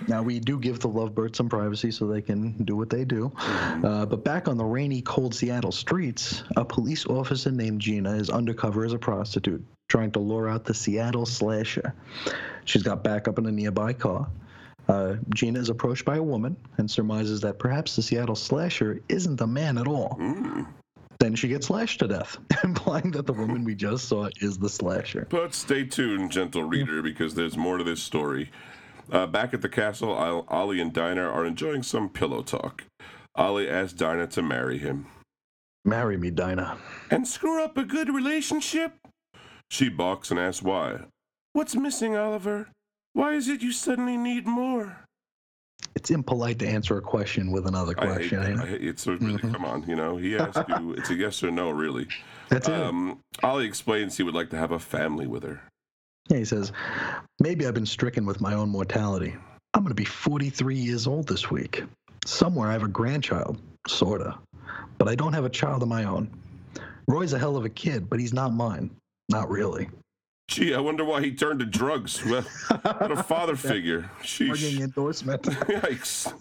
Speaker 2: Now we do give the lovebirds some privacy so they can do what they do. Uh, but back on the rainy, cold Seattle streets, a police officer named Gina is undercover as a prostitute, trying to lure out the Seattle slasher. She's got backup in a nearby car. Uh, Gina is approached by a woman and surmises that perhaps the Seattle slasher isn't a man at all.
Speaker 1: Mm.
Speaker 2: Then she gets slashed to death, [laughs] implying that the woman we just saw is the slasher.
Speaker 1: But stay tuned, gentle reader, because there's more to this story. Uh, back at the castle, Ol- Ollie and Dinah are enjoying some pillow talk. Ollie asks Dinah to marry him.
Speaker 2: Marry me, Dinah.
Speaker 1: And screw up a good relationship? She balks and asks why. What's missing, Oliver? Why is it you suddenly need more?
Speaker 2: It's impolite to answer a question with another
Speaker 1: I hate
Speaker 2: question.
Speaker 1: I
Speaker 2: it?
Speaker 1: hate, it's a really, come on, you know, he asks you, [laughs] it's a yes or no, really.
Speaker 2: That's it.
Speaker 1: Um, Ollie explains he would like to have a family with her.
Speaker 2: Yeah, he says, Maybe I've been stricken with my own mortality. I'm going to be 43 years old this week. Somewhere I have a grandchild, sorta. But I don't have a child of my own. Roy's a hell of a kid, but he's not mine. Not really.
Speaker 1: Gee, I wonder why he turned to drugs. Well, what a father [laughs] figure. Sheesh.
Speaker 2: endorsement. [laughs]
Speaker 1: Yikes.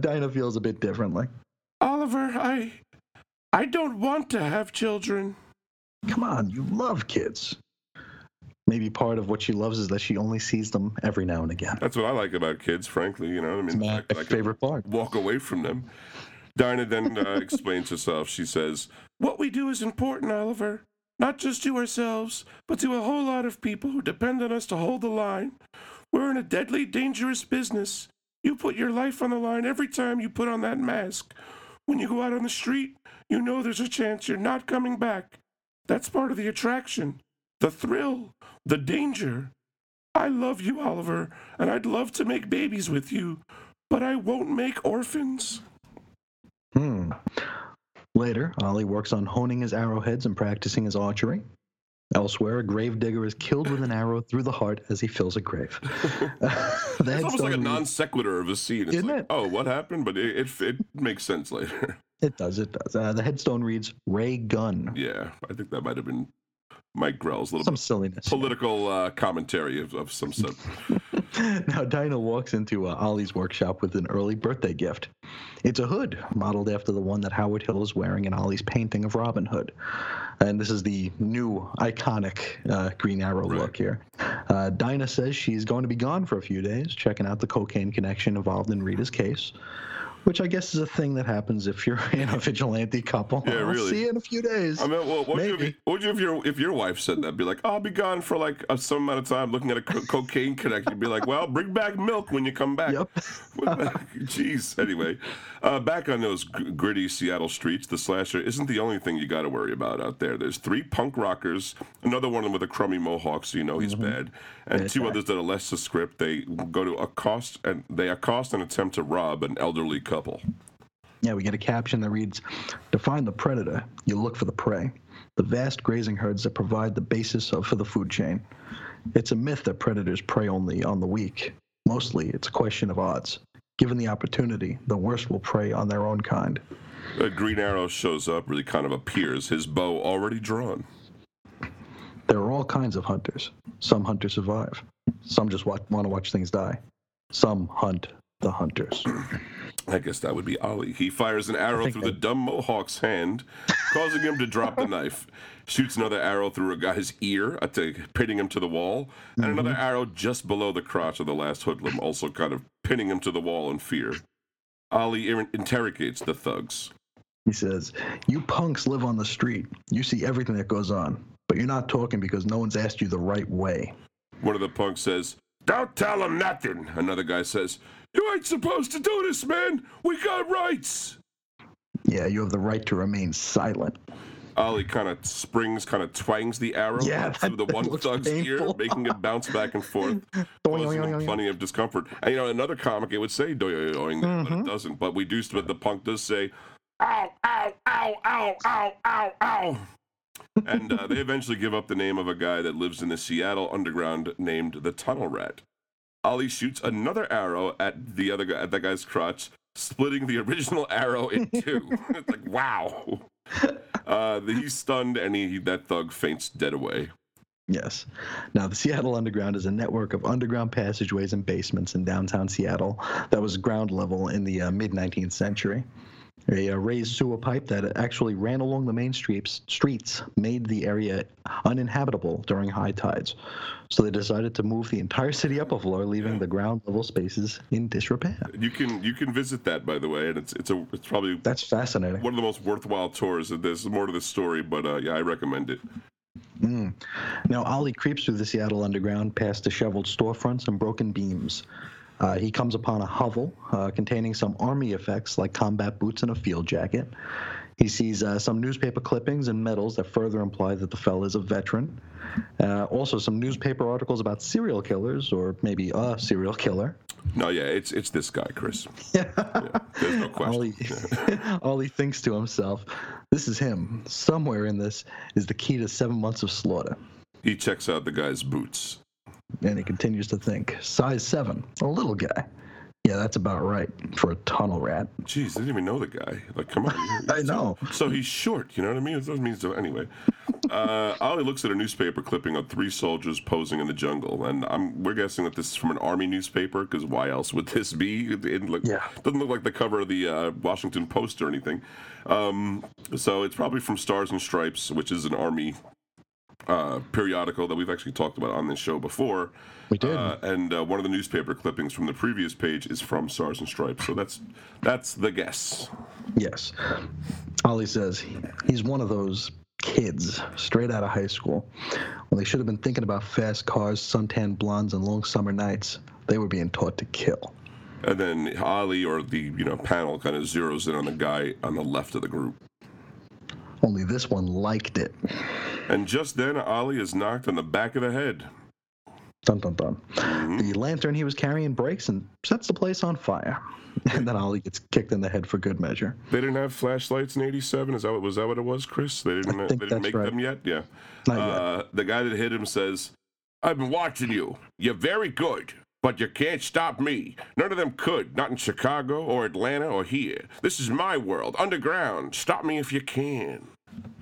Speaker 1: [laughs]
Speaker 2: Dinah feels a bit differently.
Speaker 1: Oliver, I I don't want to have children.
Speaker 2: Come on, you love kids. Maybe part of what she loves is that she only sees them every now and again.
Speaker 1: That's what I like about kids, frankly. You know, I mean, the
Speaker 2: my
Speaker 1: that I
Speaker 2: favorite part.
Speaker 1: walk away from them. Dinah then uh, explains herself. She says, What we do is important, Oliver. Not just to ourselves, but to a whole lot of people who depend on us to hold the line. We're in a deadly dangerous business. You put your life on the line every time you put on that mask. When you go out on the street, you know there's a chance you're not coming back. That's part of the attraction, the thrill, the danger. I love you, Oliver, and I'd love to make babies with you, but I won't make orphans.
Speaker 2: Hmm. Later, Ollie works on honing his arrowheads and practicing his archery. Elsewhere, a gravedigger is killed with an arrow through the heart as he fills a grave. [laughs] [laughs]
Speaker 1: it's almost like a non sequitur of a scene. It's
Speaker 2: Isn't
Speaker 1: like,
Speaker 2: it?
Speaker 1: oh, what happened? But it, it, it makes sense later.
Speaker 2: It does, it does. Uh, the headstone reads Ray Gunn.
Speaker 1: yeah, I think that might have been Mike Grell's little
Speaker 2: Some silliness.
Speaker 1: political uh, commentary of, of some sort. [laughs]
Speaker 2: now, Dinah walks into uh, Ollie's workshop with an early birthday gift. It's a hood modeled after the one that Howard Hill is wearing in Ollie's painting of Robin Hood. And this is the new iconic uh, Green Arrow
Speaker 1: Right.
Speaker 2: look here. Uh, Dinah says she's going to be gone for a few days, checking out the cocaine connection involved in Rita's case. Which I guess is a thing that happens if you're [laughs] in a vigilante couple.
Speaker 1: Yeah,
Speaker 2: I'll
Speaker 1: really.
Speaker 2: see you in a few days.
Speaker 1: I mean, well, what would you,
Speaker 2: Maybe.
Speaker 1: what would you if your if your wife said that? Be like, I'll be gone for like a, some amount of time, looking at a co- cocaine connection. You'd be like, well, bring back milk when you come back.
Speaker 2: Yep. [laughs]
Speaker 1: Jeez. Anyway, uh, back on those g- gritty Seattle streets, the slasher isn't the only thing you got to worry about out there. There's three punk rockers, another one of them with a crummy mohawk, so you know he's bad, and two others that are less script. They go to accost and they accost and attempt to rob an elderly couple.
Speaker 2: Yeah, we get a caption that reads To find the predator, you look for the prey, the vast grazing herds that provide the basis of, for the food chain. It's a myth that predators prey only on the weak. Mostly, it's a question of odds. Given the opportunity, the worst will prey on their own kind.
Speaker 1: A Green Arrow shows up, really kind of appears, his bow already drawn.
Speaker 2: There are all kinds of hunters. Some hunters survive, some just want to watch things die. Some hunt the hunters. [clears throat]
Speaker 1: I guess that would be Ollie. He fires an arrow
Speaker 2: think
Speaker 1: through the dumb Mohawk's hand, causing him to drop the knife. Shoots another arrow through a guy's ear, uh, to, pinning him to the wall, and another arrow just below the crotch of the last hoodlum, also kind of pinning him to the wall in fear. Ollie ir- interrogates the thugs.
Speaker 2: He says, You punks live on the street. You see everything that goes on, but you're not talking because no one's asked you the right way.
Speaker 1: One of the punks says, Don't tell him nothing. Another guy says, You ain't supposed to do this, man. We got rights.
Speaker 2: Yeah, you have the right to remain silent.
Speaker 1: Oh, Ollie kind of springs, kind of twangs the arrow
Speaker 2: Yeah,
Speaker 1: through the [laughs] one thug's ear, making it bounce back and forth, [laughs] causing plenty of discomfort. And you know, another comic it would say doing that, but it mm-hmm. doesn't. But we do, but the punk does say, "Ow, ow, ow, ow, ow, ow, ow." And uh, they eventually give up the name of a guy that lives in the Seattle underground named the Tunnel Rat. Ollie shoots another arrow at the other guy, at that guy's crotch, splitting the original [laughs] arrow in two. it's like wow. [laughs] Uh, he's stunned, and he that thug faints dead away.
Speaker 2: Yes. Now, the Seattle Underground is a network of underground passageways and basements in downtown Seattle that was ground level in the uh, mid 19th century. A uh, raised sewer pipe that actually ran along the main streets, streets made the area uninhabitable during high tides. So they decided to move the entire city up a floor, leaving the ground level spaces in disrepair.
Speaker 1: You can you can visit that by the way, and it's it's a it's probably
Speaker 2: That's fascinating.
Speaker 1: one of the most worthwhile tours. There's more to the story, but uh, yeah, I recommend it.
Speaker 2: Mm. Now, Ollie creeps through the Seattle underground past disheveled storefronts and broken beams. Uh, he comes upon a hovel uh, containing some army effects like combat boots and a field jacket. He sees uh, some newspaper clippings and medals that further imply that the fella is a veteran. Uh, also, some newspaper articles about serial killers, or maybe a serial killer.
Speaker 1: No, yeah, it's it's this guy, Chris. [laughs] Yeah, there's no question. [laughs]
Speaker 2: All he thinks to himself, this is him. Somewhere in this is the key to seven months of slaughter.
Speaker 1: He checks out the guy's boots.
Speaker 2: And he continues to think, size seven, a little guy. Yeah, that's about right for a tunnel rat.
Speaker 1: Jeez, I didn't even know the guy. Like, come on. [laughs]
Speaker 2: I know.
Speaker 1: So he's short, you know what I mean? It doesn't mean so. Anyway, uh, Ollie looks at a newspaper clipping of three soldiers posing in the jungle, and I'm we're guessing that this is from an army newspaper because why else would this be? It, it look,
Speaker 2: Yeah.
Speaker 1: doesn't look like the cover of the uh, Washington Post or anything. Um, so it's probably from Stars and Stripes, which is an army uh, periodical that we've actually talked about on this show before.
Speaker 2: We did.
Speaker 1: Uh, and uh, one of the newspaper clippings from the previous page is from Stars and Stripes. So that's that's the guess.
Speaker 2: Yes. Ollie says he's one of those kids straight out of high school. When they should have been thinking about fast cars, suntan blondes, and long summer nights, they were being taught to kill.
Speaker 1: And then Ollie or the you know panel kind of zeroes in on the guy on the left of the group.
Speaker 2: Only this one liked it.
Speaker 1: And just then Ollie is knocked on the back of the head.
Speaker 2: Dun dun dun.
Speaker 1: Mhm.
Speaker 2: The lantern he was carrying breaks and sets the place on fire. [laughs] And then Ollie gets kicked in the head for good measure.
Speaker 1: They didn't have flashlights in '87. Is that what was that what it was, Chris? They didn't. they didn't make
Speaker 2: right.
Speaker 1: them yet. Yeah.
Speaker 2: Not yet.
Speaker 1: Uh, the guy that hit him says, "I've been watching you. You're very good." But you can't stop me. None of them could. Not in Chicago or Atlanta or here. This is my world, underground. Stop me if you can.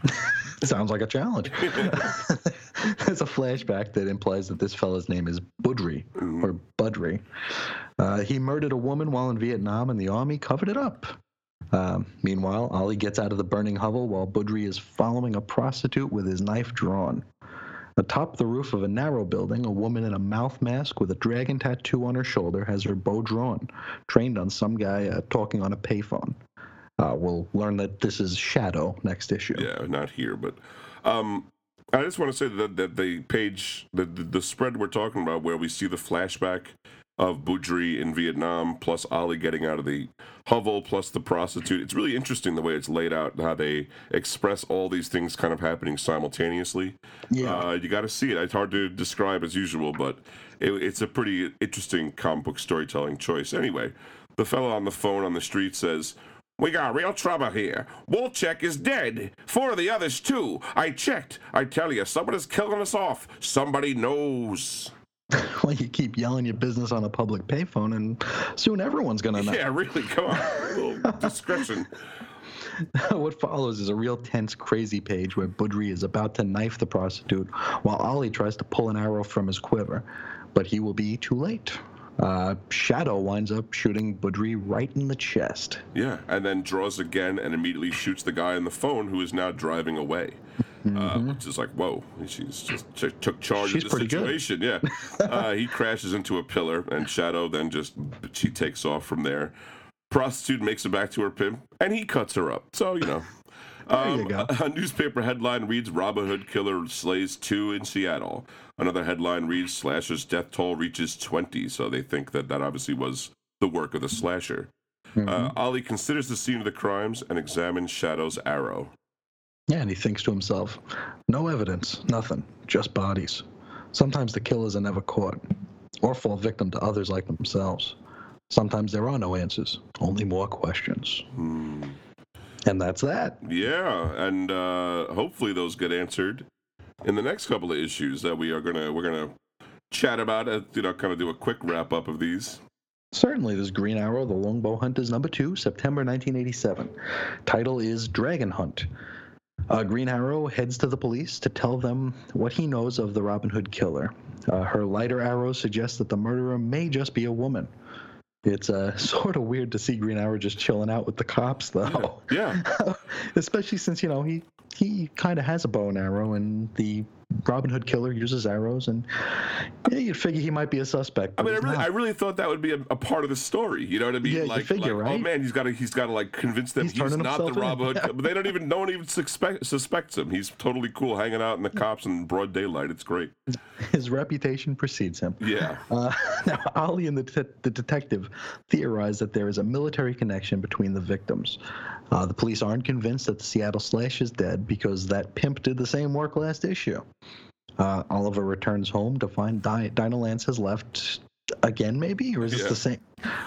Speaker 1: [laughs]
Speaker 2: Sounds like a challenge. [laughs] There's a flashback that implies that this fella's name is Budry or Budry. Uh, he murdered a woman while in Vietnam, and the army covered it up. Um, meanwhile, Ollie gets out of the burning hovel while Budry is following a prostitute with his knife drawn. Atop the roof of a narrow building, a woman in a mouth mask with a dragon tattoo on her shoulder has her bow drawn, trained on some guy uh, talking on a payphone. Uh, we'll learn that this is Shadow next issue.
Speaker 1: Yeah, not here, but um, I just want to say that, that the page, the, the the spread we're talking about, where we see the flashback of Boudry in Vietnam, plus Ollie getting out of the hovel, plus the prostitute. It's really interesting the way it's laid out, how they express all these things kind of happening simultaneously.
Speaker 2: Yeah.
Speaker 1: Uh, you got to see it. It's hard to describe as usual, but it, it's a pretty interesting comic book storytelling choice. Anyway, the fellow on the phone on the street says, We got real trouble here. Wolchek is dead. Four of the others, too. I checked. I tell you, someone is killing us off. Somebody knows. [laughs]
Speaker 2: well, you keep yelling your business on a public payphone, and soon everyone's gonna know.
Speaker 1: Yeah, really, come on. A [laughs] little discretion. [laughs]
Speaker 2: what follows is a real tense, crazy page where Budry is about to knife the prostitute, while Ollie tries to pull an arrow from his quiver, but he will be too late. Uh, Shadow winds up shooting Budry right in the chest.
Speaker 1: Yeah, and then draws again and immediately shoots the guy on the phone who is now driving away. Uh, which is like, whoa, she's just ch- took charge
Speaker 2: She's
Speaker 1: of the
Speaker 2: pretty good.
Speaker 1: situation. Yeah. [laughs] uh, he crashes into a pillar, and Shadow then just, she takes off from there. Prostitute makes it back to her pimp, and he cuts her up. So, you know. Um. A, newspaper headline reads Robin Hood Killer slays two in Seattle. Another headline reads Slasher's death toll reaches 20. So they think that that obviously was the work of the slasher.
Speaker 2: Mm-hmm.
Speaker 1: Uh, Ollie considers the scene of the crimes and examines Shadow's arrow.
Speaker 2: Yeah, and he thinks to himself, no evidence, nothing, just bodies. Sometimes the killers are never caught, or fall victim to others like themselves. Sometimes there are no answers, only more questions.
Speaker 1: Hmm.
Speaker 2: And that's that.
Speaker 1: Yeah, and uh, hopefully those get answered in the next couple of issues that we are gonna we're gonna chat about. Uh, you know, kind of do a quick wrap up of these.
Speaker 2: Certainly, this Green Arrow, The Longbow Hunters, number two, September 1987. Title is Dragon Hunt. Uh, Green Arrow heads to the police to tell them what he knows of the Robin Hood killer. Uh, her lighter arrows suggest that the murderer may just be a woman. It's uh, [laughs] sort of weird to see Green Arrow just chilling out with the cops, though.
Speaker 1: Yeah, [laughs]
Speaker 2: Especially since, you know, he, he kind of has a bow and arrow, and the Robin Hood killer uses arrows, and yeah, you'd figure he might be a suspect.
Speaker 1: I mean, I really. I really thought that would be a, a part of the story. You know what I mean?
Speaker 2: Yeah,
Speaker 1: like,
Speaker 2: figure,
Speaker 1: like, oh
Speaker 2: right?
Speaker 1: man, he's got to, he's got to like convince them
Speaker 2: He's
Speaker 1: he's, not the. Robin Hood. But they don't even, no one even suspect, suspects him. He's totally cool, hanging out in the cops in broad daylight. It's great.
Speaker 2: His reputation precedes him.
Speaker 1: Yeah,
Speaker 2: Uh, [laughs] now, Ollie and the, the detective theorize that there is a military connection between the victims. Uh, the police aren't convinced that the Seattle Slash is dead because that pimp did the same work last issue. Uh, Oliver returns home to find Di- Dinah Lance has left again, maybe, or is this
Speaker 1: Yeah.
Speaker 2: the same?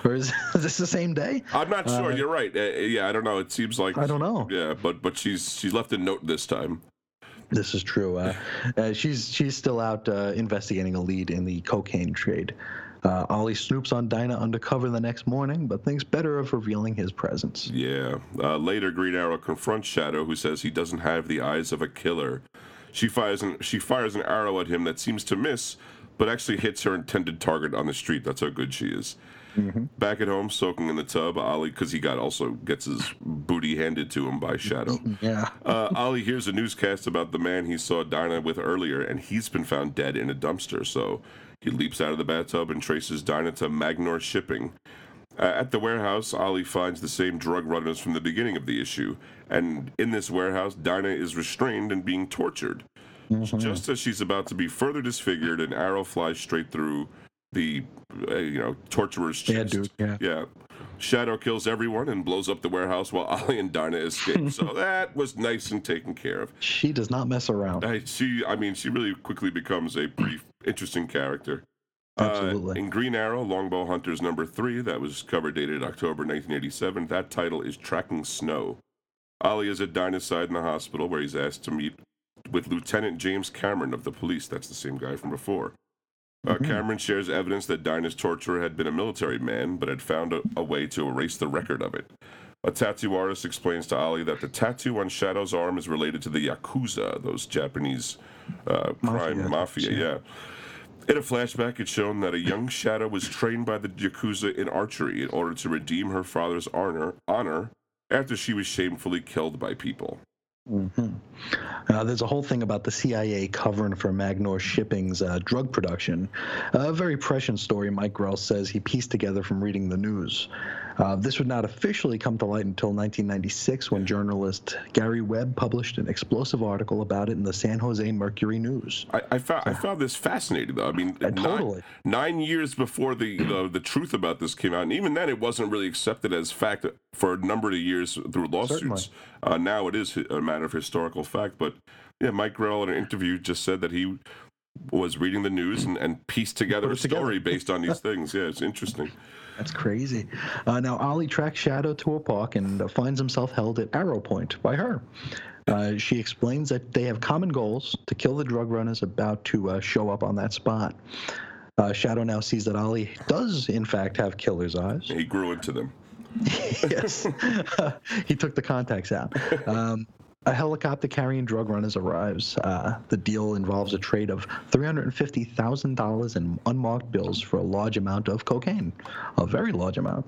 Speaker 2: Or is, [laughs] is this the same day?
Speaker 1: I'm not sure.
Speaker 2: Uh,
Speaker 1: You're right. Uh, yeah, I don't know. It seems like
Speaker 2: I don't know.
Speaker 1: Yeah, but but she's she's left a note this time.
Speaker 2: This is true. Uh, uh, she's she's still out uh, investigating a lead in the cocaine trade. Uh, Ollie snoops on Dinah undercover the next morning, but thinks better of revealing his presence.
Speaker 1: Yeah. Uh, later, Green Arrow confronts Shadow, who says he doesn't have the eyes of a killer. She fires an she fires an arrow at him that seems to miss, but actually hits her intended target on the street. That's how good she is. Back at home, soaking in the tub, Ollie, because he got also gets his booty handed to him by Shadow.
Speaker 2: Yeah. [laughs]
Speaker 1: Uh, Ollie hears a newscast about the man he saw Dinah with earlier, and he's been found dead in a dumpster. So he leaps out of the bathtub and traces Dinah to Magnor Shipping. Uh, at the warehouse, Ollie finds the same drug runners from the beginning of the issue, and in this warehouse, Dinah is restrained and being tortured. Just as she's about to be further disfigured, an arrow flies straight through the, uh, you know, torturer's
Speaker 2: Yeah,
Speaker 1: chest.
Speaker 2: dude, yeah.
Speaker 1: Yeah. Shadow kills everyone and blows up the warehouse while [laughs] Ollie and Dinah escape. so [laughs] that was nice and taken care of.
Speaker 2: She does not mess around.
Speaker 1: I, she, I mean, she really quickly becomes a brief, interesting character.
Speaker 2: Absolutely.
Speaker 1: Uh, in Green Arrow, Longbow Hunters number three, that was cover dated October 1987. That title is Tracking Snow. Ollie is at Dinah's side in the hospital where he's asked to meet with Lieutenant James Cameron of the police. That's the same guy from before. Uh,
Speaker 2: Mm-hmm.
Speaker 1: Cameron shares evidence that Dinah's torturer had been a military man, but had found a, a way to erase the record of it. A tattoo artist explains to Ollie that the tattoo on Shadow's arm is related to the Yakuza, those Japanese uh, crime
Speaker 2: Mafia,
Speaker 1: mafia.
Speaker 2: yeah.
Speaker 1: yeah. In a flashback, it's shown that a young Shadow was trained by the Yakuza in archery in order to redeem her father's honor, honor after she was shamefully killed by people.
Speaker 2: Mhm. Uh, there's a whole thing about the CIA covering for Magnor Shipping's uh, drug production. A very prescient story, Mike Grell says he pieced together from reading the news. Uh, this would not officially come to light until 1996 when journalist Gary Webb published an explosive article about it in the San Jose Mercury News.
Speaker 1: I, I found I found this fascinating though. I mean,
Speaker 2: Uh,
Speaker 1: nine,
Speaker 2: totally.
Speaker 1: nine years before the, the [clears throat] the truth about this came out, and even then, it wasn't really accepted as fact for a number of years through lawsuits. Uh, now it is a matter of historical fact. But yeah, Mike Grell in an interview just said that he was reading the news and, and pieced together a
Speaker 2: it together.
Speaker 1: story based on these [laughs] things. Yeah, it's interesting.
Speaker 2: That's crazy. Uh, now, Ollie tracks Shadow to a park and uh, finds himself held at Arrow Point by her. Uh, she explains that they have common goals to kill the drug runners about to uh, show up on that spot. Uh, Shadow now sees that Ollie does, in fact, have killer's eyes.
Speaker 1: He grew into them. [laughs]
Speaker 2: yes. [laughs] he took the contacts out. Um, a helicopter carrying drug runners arrives. Uh, the deal involves a trade of $350,000 in unmarked bills for a large amount of cocaine, a very large amount.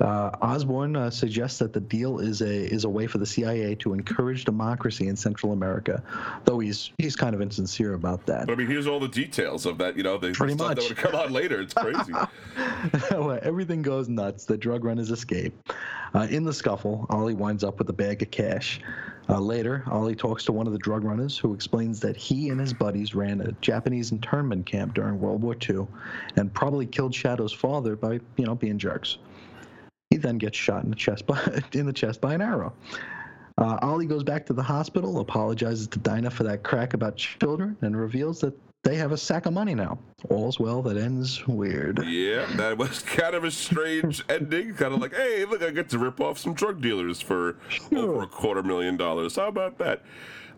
Speaker 2: Uh, Osborne uh, suggests that the deal is a is a way for the CIA to encourage democracy in Central America, though he's he's kind of insincere about that.
Speaker 1: But I mean, here's all the details of that. You know, the,
Speaker 2: Pretty
Speaker 1: stuff that
Speaker 2: much.
Speaker 1: would come out later. It's crazy. [laughs] [laughs]
Speaker 2: Well, Everything goes nuts. The drug runners escape. Uh, in the scuffle, Ollie winds up with a bag of cash. Uh, later, Ollie talks to one of the drug runners who explains that he and his buddies ran a Japanese internment camp during World War II and probably killed Shadow's father by, you know, being jerks. He then gets shot in the chest by, [laughs] in the chest by an arrow. Uh, Ollie goes back to the hospital, apologizes to Dinah for that crack about children, and reveals that they have a sack of money now. All's well that ends weird.
Speaker 1: Yeah, that was [laughs] kind of a strange [laughs] ending. Kind of like, hey, look, I get to rip off some drug dealers for over a quarter million dollars. How about that?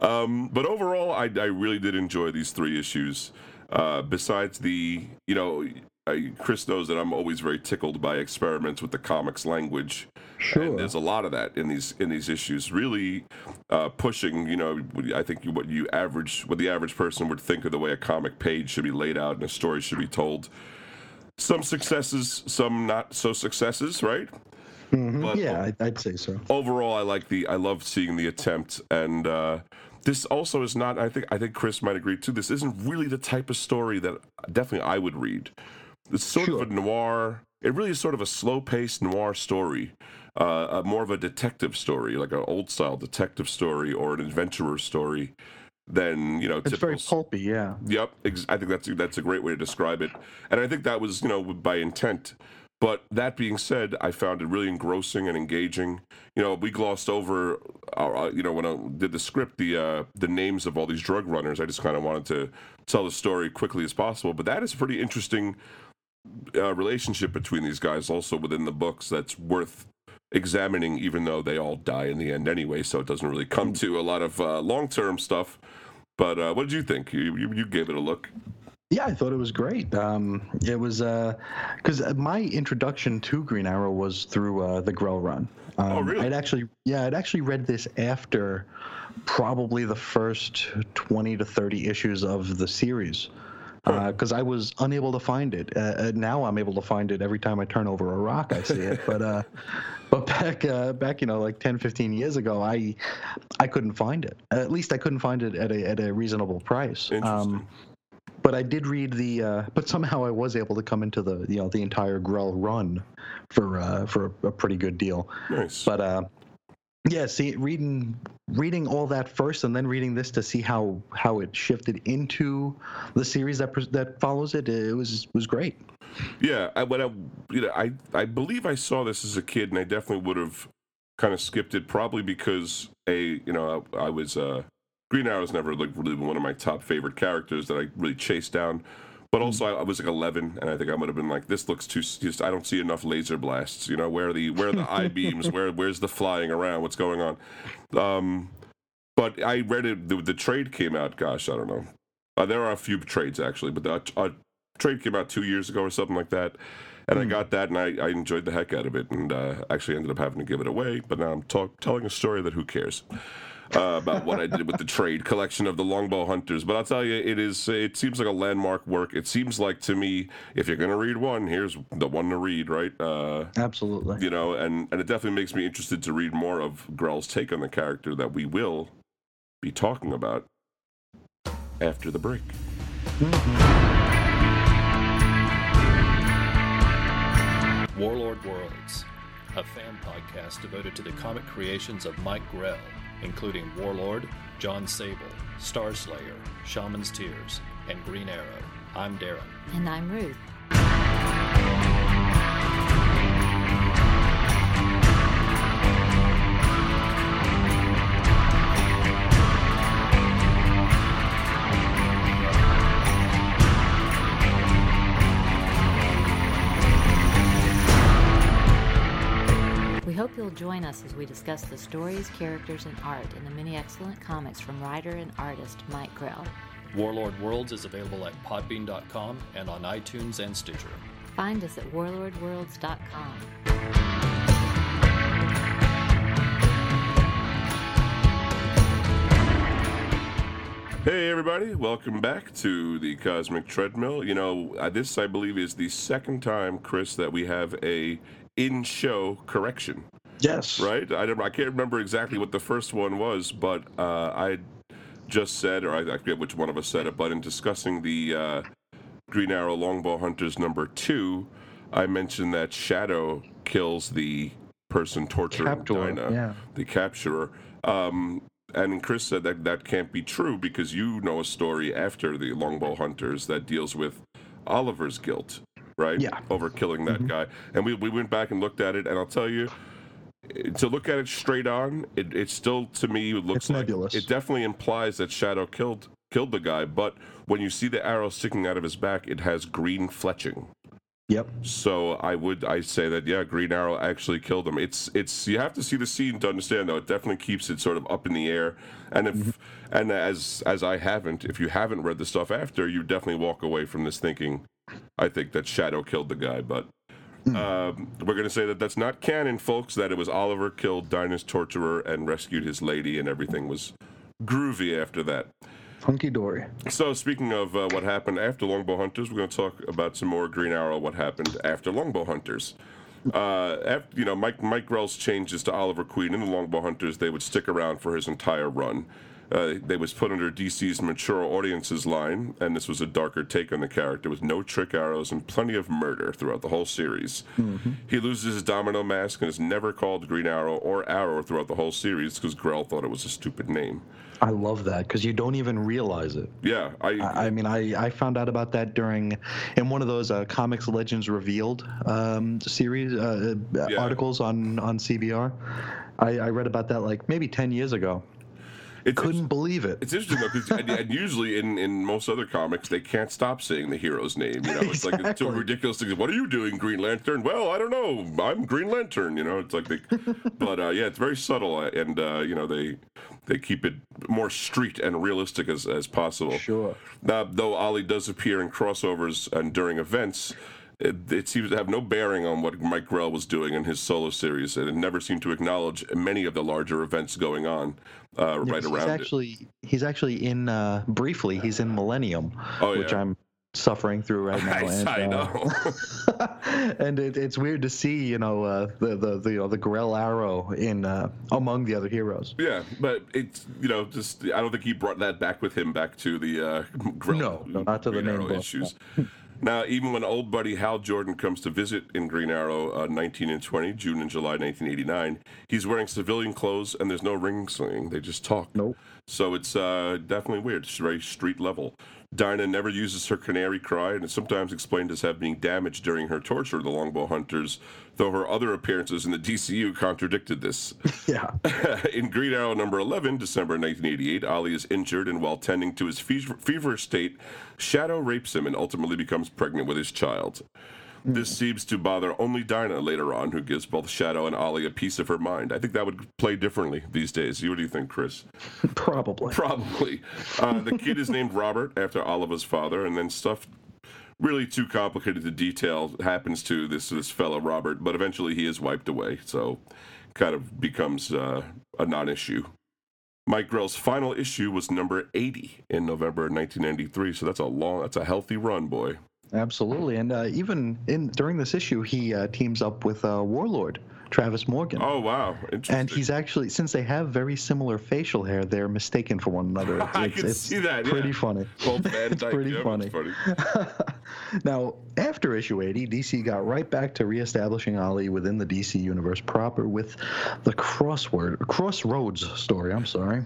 Speaker 1: Um, but overall, I, I really did enjoy these three issues. Uh, besides the, you know, I, Chris knows that I'm always very tickled by experiments with the comics language.
Speaker 2: Sure.
Speaker 1: And there's a lot of that in these in these issues. Really uh, pushing, you know, I think what you average, what the average person would think of the way a comic page should be laid out and a story should be told some successes, some not so successes, right?
Speaker 2: Mhm.
Speaker 1: But-
Speaker 2: yeah, I'd, I'd say so.
Speaker 1: Overall, I like the, I love seeing the attempt, and uh, this also is not. I think, I think Chris might agree too. This isn't really the type of story that definitely I would read. It's sort
Speaker 2: Sure.
Speaker 1: of a noir. It really is sort of a slow-paced noir story, uh, uh, more of a detective story, like an old-style detective story or an adventurer story, than you know.
Speaker 2: It's
Speaker 1: typical
Speaker 2: very pulpy, yeah.
Speaker 1: Yep, ex- I think that's that's a great way to describe it, and I think that was you know by intent. But that being said, I found it really engrossing and engaging. You know, we glossed over, uh, you know, when I did the script, the uh, the names of all these drug runners. I just kind of wanted to tell the story quickly as possible. But that is pretty interesting uh, relationship between these guys, also within the books. That's worth examining, even though they all die in the end anyway. So it doesn't really come to a lot of uh, long term stuff. But uh, what did you think? You, you you gave it a look.
Speaker 2: Yeah, I thought it was great. Um, it was because my introduction to Green Arrow was through uh, the Grell run. Um,
Speaker 1: Oh, really?
Speaker 2: I'd actually, yeah, I'd actually read this after probably the first twenty to thirty issues of the series. Because I was unable to find it. Uh, uh, now I'm able to find it every time I turn over a rock. I see it. but uh, [laughs] but back uh, back you know like 10, 15 years ago, I I couldn't find it. At least I couldn't find it at a at a reasonable price.
Speaker 1: Interesting.
Speaker 2: Um, but I did read the. Uh, but somehow I was able to come into the you know the entire Grell run for uh, for a, a pretty good deal.
Speaker 1: nice.
Speaker 2: But uh, yeah, see, reading reading all that first, and then reading this to see how how it shifted into the series that that follows it, it was was great.
Speaker 1: Yeah, I, when I, you know, I, I believe I saw this as a kid, and I definitely would have kind of skipped it, probably because a, you know, I, I was uh, Green Arrow was never like really one of my top favorite characters that I really chased down. But also, I, I was like 11, and I think I would have been like, "This looks too. Just I don't see enough laser blasts. You know, where are the where are the eye [laughs] beams? Where where's the flying around? What's going on?" Um, but I read it. The, the trade came out. Gosh, I don't know. Uh, there are a few trades actually, but the a trade came out two years ago or something like that. And I got that, and I, I enjoyed the heck out of it, and uh, actually ended up having to give it away. But now I'm talk, telling a story that who cares uh, about what I did with the trade collection of the Longbow Hunters. But I'll tell you, it is. It seems like a landmark work. It seems like to me, if you're going to read one, here's the one to read, right? Uh,
Speaker 2: Absolutely.
Speaker 1: you know, and and it definitely makes me interested to read more of Grell's take on the character that we will be talking about after the break.
Speaker 3: Warlord Worlds, a fan podcast devoted to the comic creations of Mike Grell, including Warlord, Jon Sable, Starslayer, Shaman's Tears, and Green Arrow. I'm Darren.
Speaker 4: And I'm Ruth. We hope you'll join us as we discuss the stories, characters, and art in the many excellent comics from writer and artist Mike Grell.
Speaker 3: Warlord Worlds is available at podbean.com and on iTunes and Stitcher.
Speaker 4: Find us at warlordworlds.com.
Speaker 1: Hey everybody, welcome back to the Cosmic Treadmill. You know, uh, this I believe is the second time, Chris, that we have a in-show correction.
Speaker 2: Yes.
Speaker 1: right? I don't, I can't remember exactly what the first one was, but uh, I just said, or I, I forget which one of us said it, but in discussing the uh, Green Arrow Longbow Hunters number two, I mentioned that Shadow kills the person torturing
Speaker 2: Captor,
Speaker 1: Dinah,
Speaker 2: yeah.
Speaker 1: the capturer. Um, and Chris said that that can't be true because you know a story after the Longbow Hunters that deals with Oliver's guilt, right?
Speaker 2: Yeah.
Speaker 1: Over killing that guy. And we, we went back and looked at it, and I'll tell you, to look at it straight on, it, it still to me looks
Speaker 2: It's
Speaker 1: like
Speaker 2: nebulous.
Speaker 1: it definitely implies that Shadow killed killed the guy. But when you see the arrow sticking out of his back, it has green fletching.
Speaker 2: Yep.
Speaker 1: So I would I say that yeah, Green Arrow actually killed him. It's it's you have to see the scene to understand though. It definitely keeps it sort of up in the air. And if mm-hmm. and as as I haven't, if you haven't read the stuff after, you definitely walk away from this thinking, I think that Shadow killed the guy. But um, we're gonna say that that's not canon, folks. That it was Oliver killed Dinah's torturer and rescued his lady, and everything was groovy after that.
Speaker 2: Hunky dory.
Speaker 1: So, speaking of uh, what happened after Longbow Hunters, we're going to talk about some more Green Arrow. What happened after Longbow Hunters? Uh, after, you know, Mike Mike Grell's changes to Oliver Queen in the Longbow Hunters, they would stick around for his entire run. Uh, they was put under DC's mature audiences line, and this was a darker take on the character with no trick arrows and plenty of murder throughout the whole series. He loses his domino mask and is never called Green Arrow or Arrow throughout the whole series because Grell thought it was a stupid name.
Speaker 2: I love that because you don't even realize it.
Speaker 1: Yeah, I,
Speaker 2: I I mean, I, I found out about that during in one of those uh, Comics Legends Revealed um, series uh,
Speaker 1: Yeah.
Speaker 2: articles on on CBR. I, I read about that like maybe ten years ago.
Speaker 1: It's,
Speaker 2: Couldn't believe it.
Speaker 1: It's interesting though, 'cause- and, and usually in, in most other comics, they can't stop saying the hero's name. You know, it's like it's too ridiculous. To, what are you doing, Green Lantern? Well, I don't know. I'm Green Lantern. You know, it's like they, [laughs] but uh, yeah, it's very subtle, uh, and uh, you know they they keep it more street and realistic as as possible.
Speaker 2: Sure.
Speaker 1: Now, though Ollie does appear in crossovers and during events, it, it seems to have no bearing on what Mike Grell was doing in his solo series, and it never seemed to acknowledge many of the larger events going on uh, right
Speaker 2: he's
Speaker 1: around it.
Speaker 2: actually he's actually in uh, briefly. He's in Millennium,
Speaker 1: Oh,
Speaker 2: which
Speaker 1: yeah.
Speaker 2: I'm suffering through right now.
Speaker 1: I,
Speaker 2: and,
Speaker 1: I
Speaker 2: uh,
Speaker 1: know. [laughs]
Speaker 2: and it, it's weird to see, you know, uh, the the the, you know, the Grell Arrow in uh, among the other heroes.
Speaker 1: yeah, but it's you know just I don't think he brought that back with him back to the uh, Grell,
Speaker 2: No, no, not to the main book,
Speaker 1: issues. Now, even when old buddy Hal Jordan comes to visit in Green Arrow, uh, 19 and 20, June and July 1989, he's wearing civilian clothes and there's no ring slinging. They just talk.
Speaker 2: Nope.
Speaker 1: So it's uh, definitely weird. It's very street level. Dinah never uses her canary cry and is sometimes explained as having been damaged during her torture of the Longbow Hunters, though her other appearances in the DCU contradicted this. [laughs]
Speaker 2: Yeah. [laughs]
Speaker 1: in Green Arrow number 11, December 1988, Ollie is injured and while tending to his fever- feverish state, Shadow rapes him and ultimately becomes pregnant with his child. This seems to bother only Dinah later on, who gives both Shadow and Ollie a piece of her mind. I think that would play differently these days. What do you think, Chris? [laughs]
Speaker 2: Probably.
Speaker 1: Probably. Uh, the kid is named Robert after Oliver's father, and then stuff really too complicated to detail happens to this this fellow Robert, but eventually he is wiped away, so kind of becomes uh, a non-issue. Mike Grell's final issue was number 80 in November 1993, so that's a long, that's a healthy run, boy.
Speaker 2: Absolutely, and uh, even in during this issue, he uh, teams up with uh, Warlord Travis Morgan.
Speaker 1: Oh wow, interesting.
Speaker 2: And he's actually, since they have very similar facial hair, they're mistaken for one another. It's, [laughs]
Speaker 1: I
Speaker 2: it's,
Speaker 1: can
Speaker 2: it's
Speaker 1: see that, [laughs]
Speaker 2: Pretty
Speaker 1: yeah.
Speaker 2: funny.
Speaker 1: Both
Speaker 2: it's pretty
Speaker 1: yeah,
Speaker 2: funny.
Speaker 1: that's [laughs]
Speaker 2: now, after issue 80, DC got right back to reestablishing Ollie within the DC universe proper with the crossword Crossroads story. I'm sorry.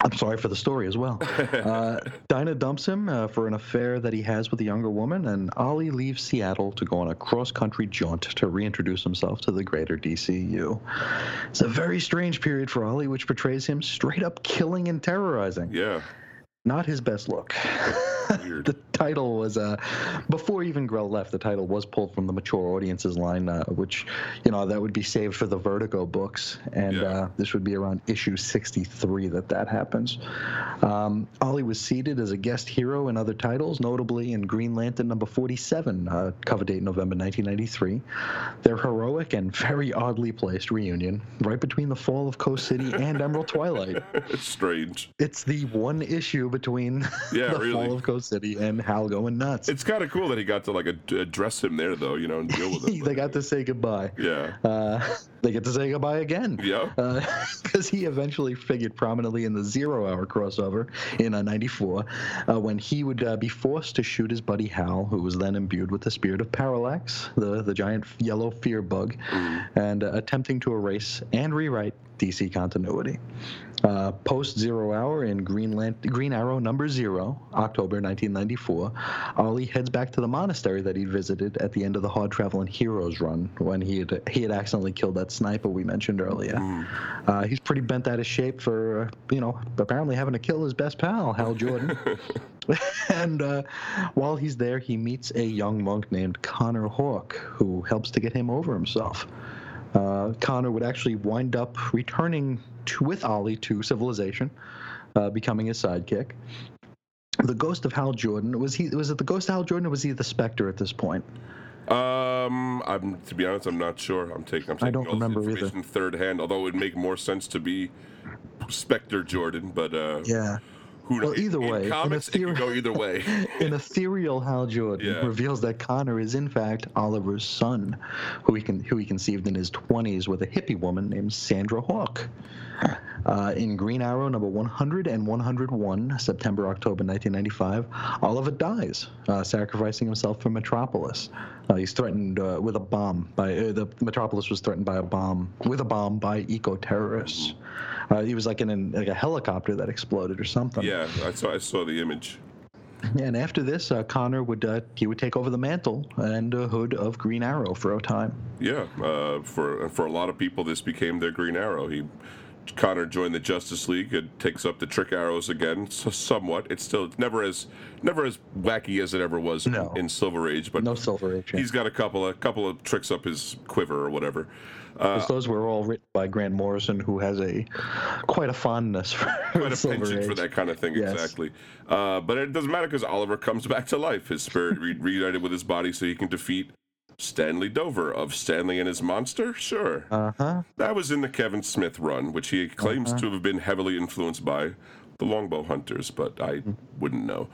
Speaker 2: I'm sorry for the story as well. [laughs] Uh, Dinah dumps him uh, for an affair that he has with a younger woman, and Ollie leaves Seattle to go on a cross country jaunt to reintroduce himself to the greater DCU. It's a very strange period for Ollie, which portrays him straight up killing and terrorizing.
Speaker 1: Yeah,
Speaker 2: Not his best look. [laughs] [laughs] the title was uh before even Grell left the title was pulled from the mature audiences line uh, which you know that would be saved for the Vertigo books and
Speaker 1: Yeah.
Speaker 2: uh, this would be around issue 63 that that happens um, Ollie was seated as a guest hero in other titles notably in Green Lantern number 47 uh, cover date November 1993 their heroic and very oddly placed reunion right between the fall of Coast City and Emerald Twilight
Speaker 1: it's [laughs] strange.
Speaker 2: it's the one issue between
Speaker 1: Yeah, [laughs]
Speaker 2: the
Speaker 1: really.
Speaker 2: fall of Coast City and Hal going nuts.
Speaker 1: It's kind of cool that he got to like address him there, though. You know, and deal with him. [laughs]
Speaker 2: they got to say goodbye.
Speaker 1: Yeah.
Speaker 2: Uh, [laughs] they get to say goodbye again.
Speaker 1: Yeah. [laughs]
Speaker 2: Because he eventually figured prominently in the Zero Hour crossover in uh, '94, uh, when he would uh, be forced to shoot his buddy Hal, who was then imbued with the spirit of Parallax, the the giant yellow fear bug, and uh, attempting to erase and rewrite DC continuity. Uh, Post Zero Hour in Green, Lan- Green Arrow number zero, October 1994, Ollie heads back to the monastery that he visited at the end of the Hard Traveling Heroes run when he had he had accidentally killed that sniper we mentioned earlier. Uh, he's pretty bent out of shape for uh, you know apparently having to kill his best pal Hal Jordan. [laughs] and uh, while he's there, he meets a young monk named Connor Hawke who helps to get him over himself. Uh, Connor would actually wind up returning to, with Ollie to civilization, uh, becoming his sidekick. The ghost of Hal Jordan was he? Was it the ghost of Hal Jordan, or was he the Spectre at this point?
Speaker 1: Um, I'm to be honest, I'm not sure. I'm taking. I'm taking
Speaker 2: I don't
Speaker 1: all
Speaker 2: remember either.
Speaker 1: third hand. Although it would make more sense to be Spectre Jordan, but uh,
Speaker 2: Yeah.
Speaker 1: Who
Speaker 2: Well, either
Speaker 1: in
Speaker 2: way, in
Speaker 1: comics it could go either way. [laughs]
Speaker 2: An ethereal Hal Jordan
Speaker 1: Yeah.
Speaker 2: reveals that Connor is in fact Oliver's son, who he can who he conceived in his 20s with a hippie woman named Sandra Hawke. Uh, in Green Arrow number 100 and 101, September October 1995, Oliver dies, uh, sacrificing himself for Metropolis. Uh, he's threatened uh, with a bomb by uh, the Metropolis was threatened by a bomb with a bomb by eco terrorists. Uh, he was like in an, like a helicopter that exploded or something.
Speaker 1: yeah, I saw. I saw the image.
Speaker 2: And after this, uh, Connor would uh, he would take over the mantle and uh, hood of Green Arrow for a time.
Speaker 1: Yeah, uh, for for a lot of people, this became their Green Arrow. He Connor joined the Justice League. It takes up the trick arrows again, so somewhat. It's still it's never as never as wacky as it ever was in-
Speaker 2: No.
Speaker 1: in, Silver Age, but
Speaker 2: No Silver Age. yeah.
Speaker 1: he's got a couple a couple of tricks up his quiver or whatever. Uh,
Speaker 2: those were all written by Grant Morrison, who has a quite a fondness for [laughs]
Speaker 1: quite a
Speaker 2: Silver
Speaker 1: penchant
Speaker 2: Age.
Speaker 1: for that kind of thing,
Speaker 2: Yes.
Speaker 1: exactly. Uh, but it doesn't matter because Oliver comes back to life. His spirit re- reunited with his body, so he can defeat Stanley Dover of Stanley and His Monster. Sure,
Speaker 2: Uh huh.
Speaker 1: that was in the Kevin Smith run, which he claims
Speaker 2: Uh-huh.
Speaker 1: to have been heavily influenced by the Longbow Hunters, but I
Speaker 2: Mm-hmm.
Speaker 1: wouldn't know.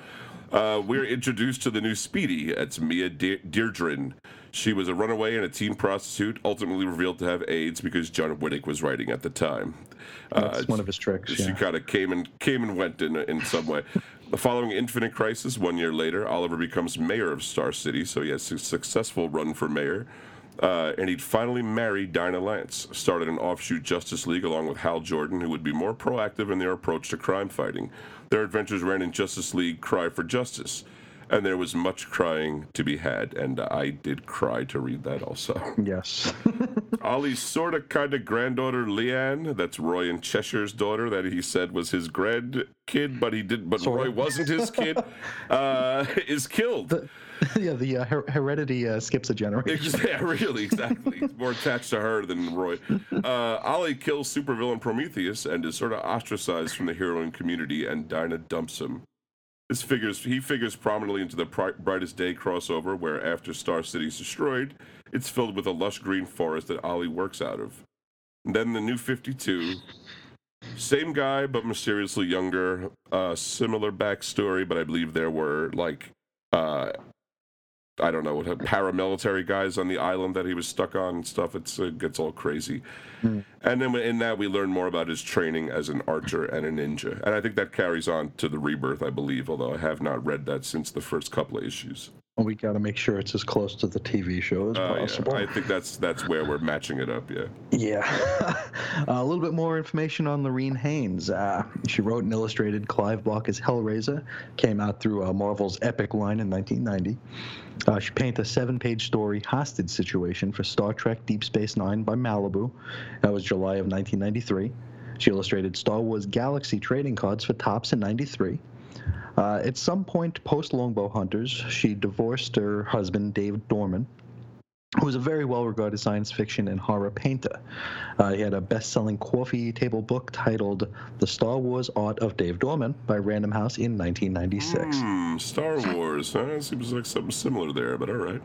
Speaker 1: Uh, we're introduced to the new Speedy. It's Mia De- Dearden. She was a runaway and a teen prostitute, ultimately revealed to have AIDS because Judd Winick was writing at the time.
Speaker 2: That's
Speaker 1: Uh,
Speaker 2: one of his tricks.
Speaker 1: she
Speaker 2: Yeah.
Speaker 1: kind of came and came and went in in some way. Following Infinite Crisis, one year later, Oliver becomes mayor of Star City, so he has a successful run for mayor. Uh, and he'd finally marry Dinah Lance, started an offshoot Justice League along with Hal Jordan, who would be more proactive in their approach to crime fighting. Their adventures ran in Justice League Cry for Justice, and there was much crying to be had, and I did cry to read that also.
Speaker 2: Yes. [laughs]
Speaker 1: Ollie's sort of kind of granddaughter Lian, that's Roy and Cheshire's daughter, that he said was his grand kid, but he did, but
Speaker 2: Sorta.
Speaker 1: Roy wasn't his kid, [laughs] uh, is killed. [laughs]
Speaker 2: yeah, the uh, her- heredity uh, skips a generation. [laughs]
Speaker 1: yeah, really, exactly. He's more attached to her than Roy. Uh, Ollie kills supervillain Prometheus and is sort of ostracized from the heroine community, and Dinah dumps him. This figures he figures prominently into the Brightest Day crossover, where after Star City is destroyed, it's filled with a lush green forest that Ollie works out of. And then the New Fifty Two. Same guy, but mysteriously younger. Uh, similar backstory, but I believe there were like uh, I don't know what paramilitary guys on the island that he was stuck on and stuff. It's it gets all crazy.
Speaker 2: Hmm.
Speaker 1: And then in that we learn more about his training as an archer and a ninja, and I think that carries on to the rebirth, I believe. Although I have not read that since the first couple of issues.
Speaker 2: We got to make sure it's as close to the TV show as
Speaker 1: Uh, yeah,
Speaker 2: possible.
Speaker 1: I think that's that's where we're matching it up. Yeah.
Speaker 2: Yeah. [laughs] a little bit more information on Lurene Haines. Uh, she wrote and illustrated Clive Barker's Hellraiser, came out through uh, Marvel's Epic line in 1990. Uh, she painted a seven page story, Hostage Situation, for Star Trek Deep Space Nine by Malibu. That was July of 1993. She illustrated Star Wars Galaxy trading cards for Topps in 93. Uh, at some point post Longbow Hunters, she divorced her husband, Dave Dorman, who was a very well regarded science fiction and horror painter. Uh, he had a best selling coffee table book titled The Star Wars Art of Dave Dorman by Random House in 1996.
Speaker 1: Hmm, Star Wars. Seems like something similar there, but all right.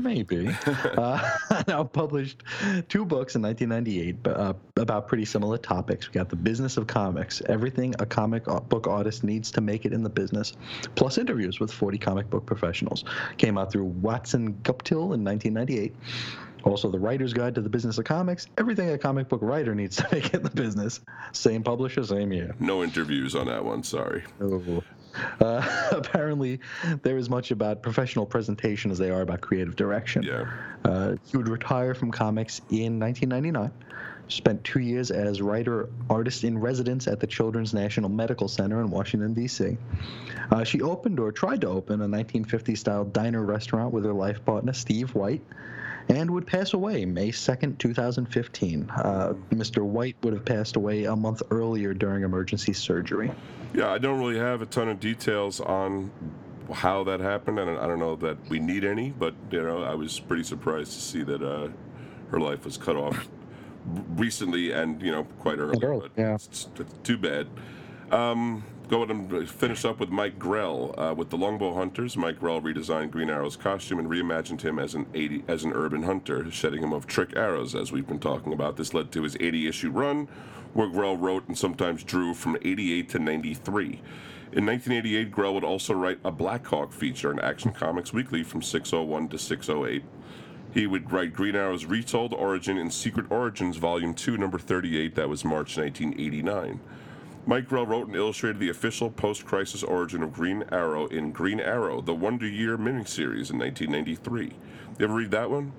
Speaker 2: Maybe. [laughs] uh, [laughs] now published two books in 1998 but, uh, about pretty similar topics. We got The Business of Comics, everything a comic book artist needs to make it in the business, plus interviews with 40 comic book professionals. Came out through Watson Guptill in 1998. Also, The Writer's Guide to the Business of Comics, everything a comic book writer needs to make it in the business. Same publisher, same year.
Speaker 1: No interviews on that one. Sorry.
Speaker 2: Oh. [laughs] Uh, apparently, they're as much about professional presentation as they are about creative direction.
Speaker 1: Yeah.
Speaker 2: Uh, he would retire from comics in 1999. Spent two years as writer artist in residence at the Children's National Medical Center in Washington, D.C. Uh, she opened or tried to open a 1950s style diner restaurant with her life partner, Steve White, and would pass away May 2nd, 2015. Uh, Mr. White would have passed away a month earlier during emergency surgery.
Speaker 1: Yeah, I don't really have a ton of details on how that happened, and I don't know that we need any. But you know, I was pretty surprised to see that uh, her life was cut off recently, and you know, quite early. but
Speaker 2: yeah.
Speaker 1: it's, it's too bad. Um, going and finish up with Mike Grell uh, with the Longbow Hunters. Mike Grell redesigned Green Arrow's costume and reimagined him as an 80 as an urban hunter, shedding him of trick arrows, as we've been talking about. This led to his 80 issue run, Grell wrote and sometimes drew from 88 to 93. In 1988, Grell would also write a Blackhawk feature in Action Comics Weekly from 601 to 608. He would write Green Arrow's Retold Origin in Secret Origins Volume 2, number 38, that was March 1989. Mike Grell wrote and illustrated the official post crisis origin of Green Arrow in Green Arrow, the Wonder Year miniseries in 1993. You ever read that one?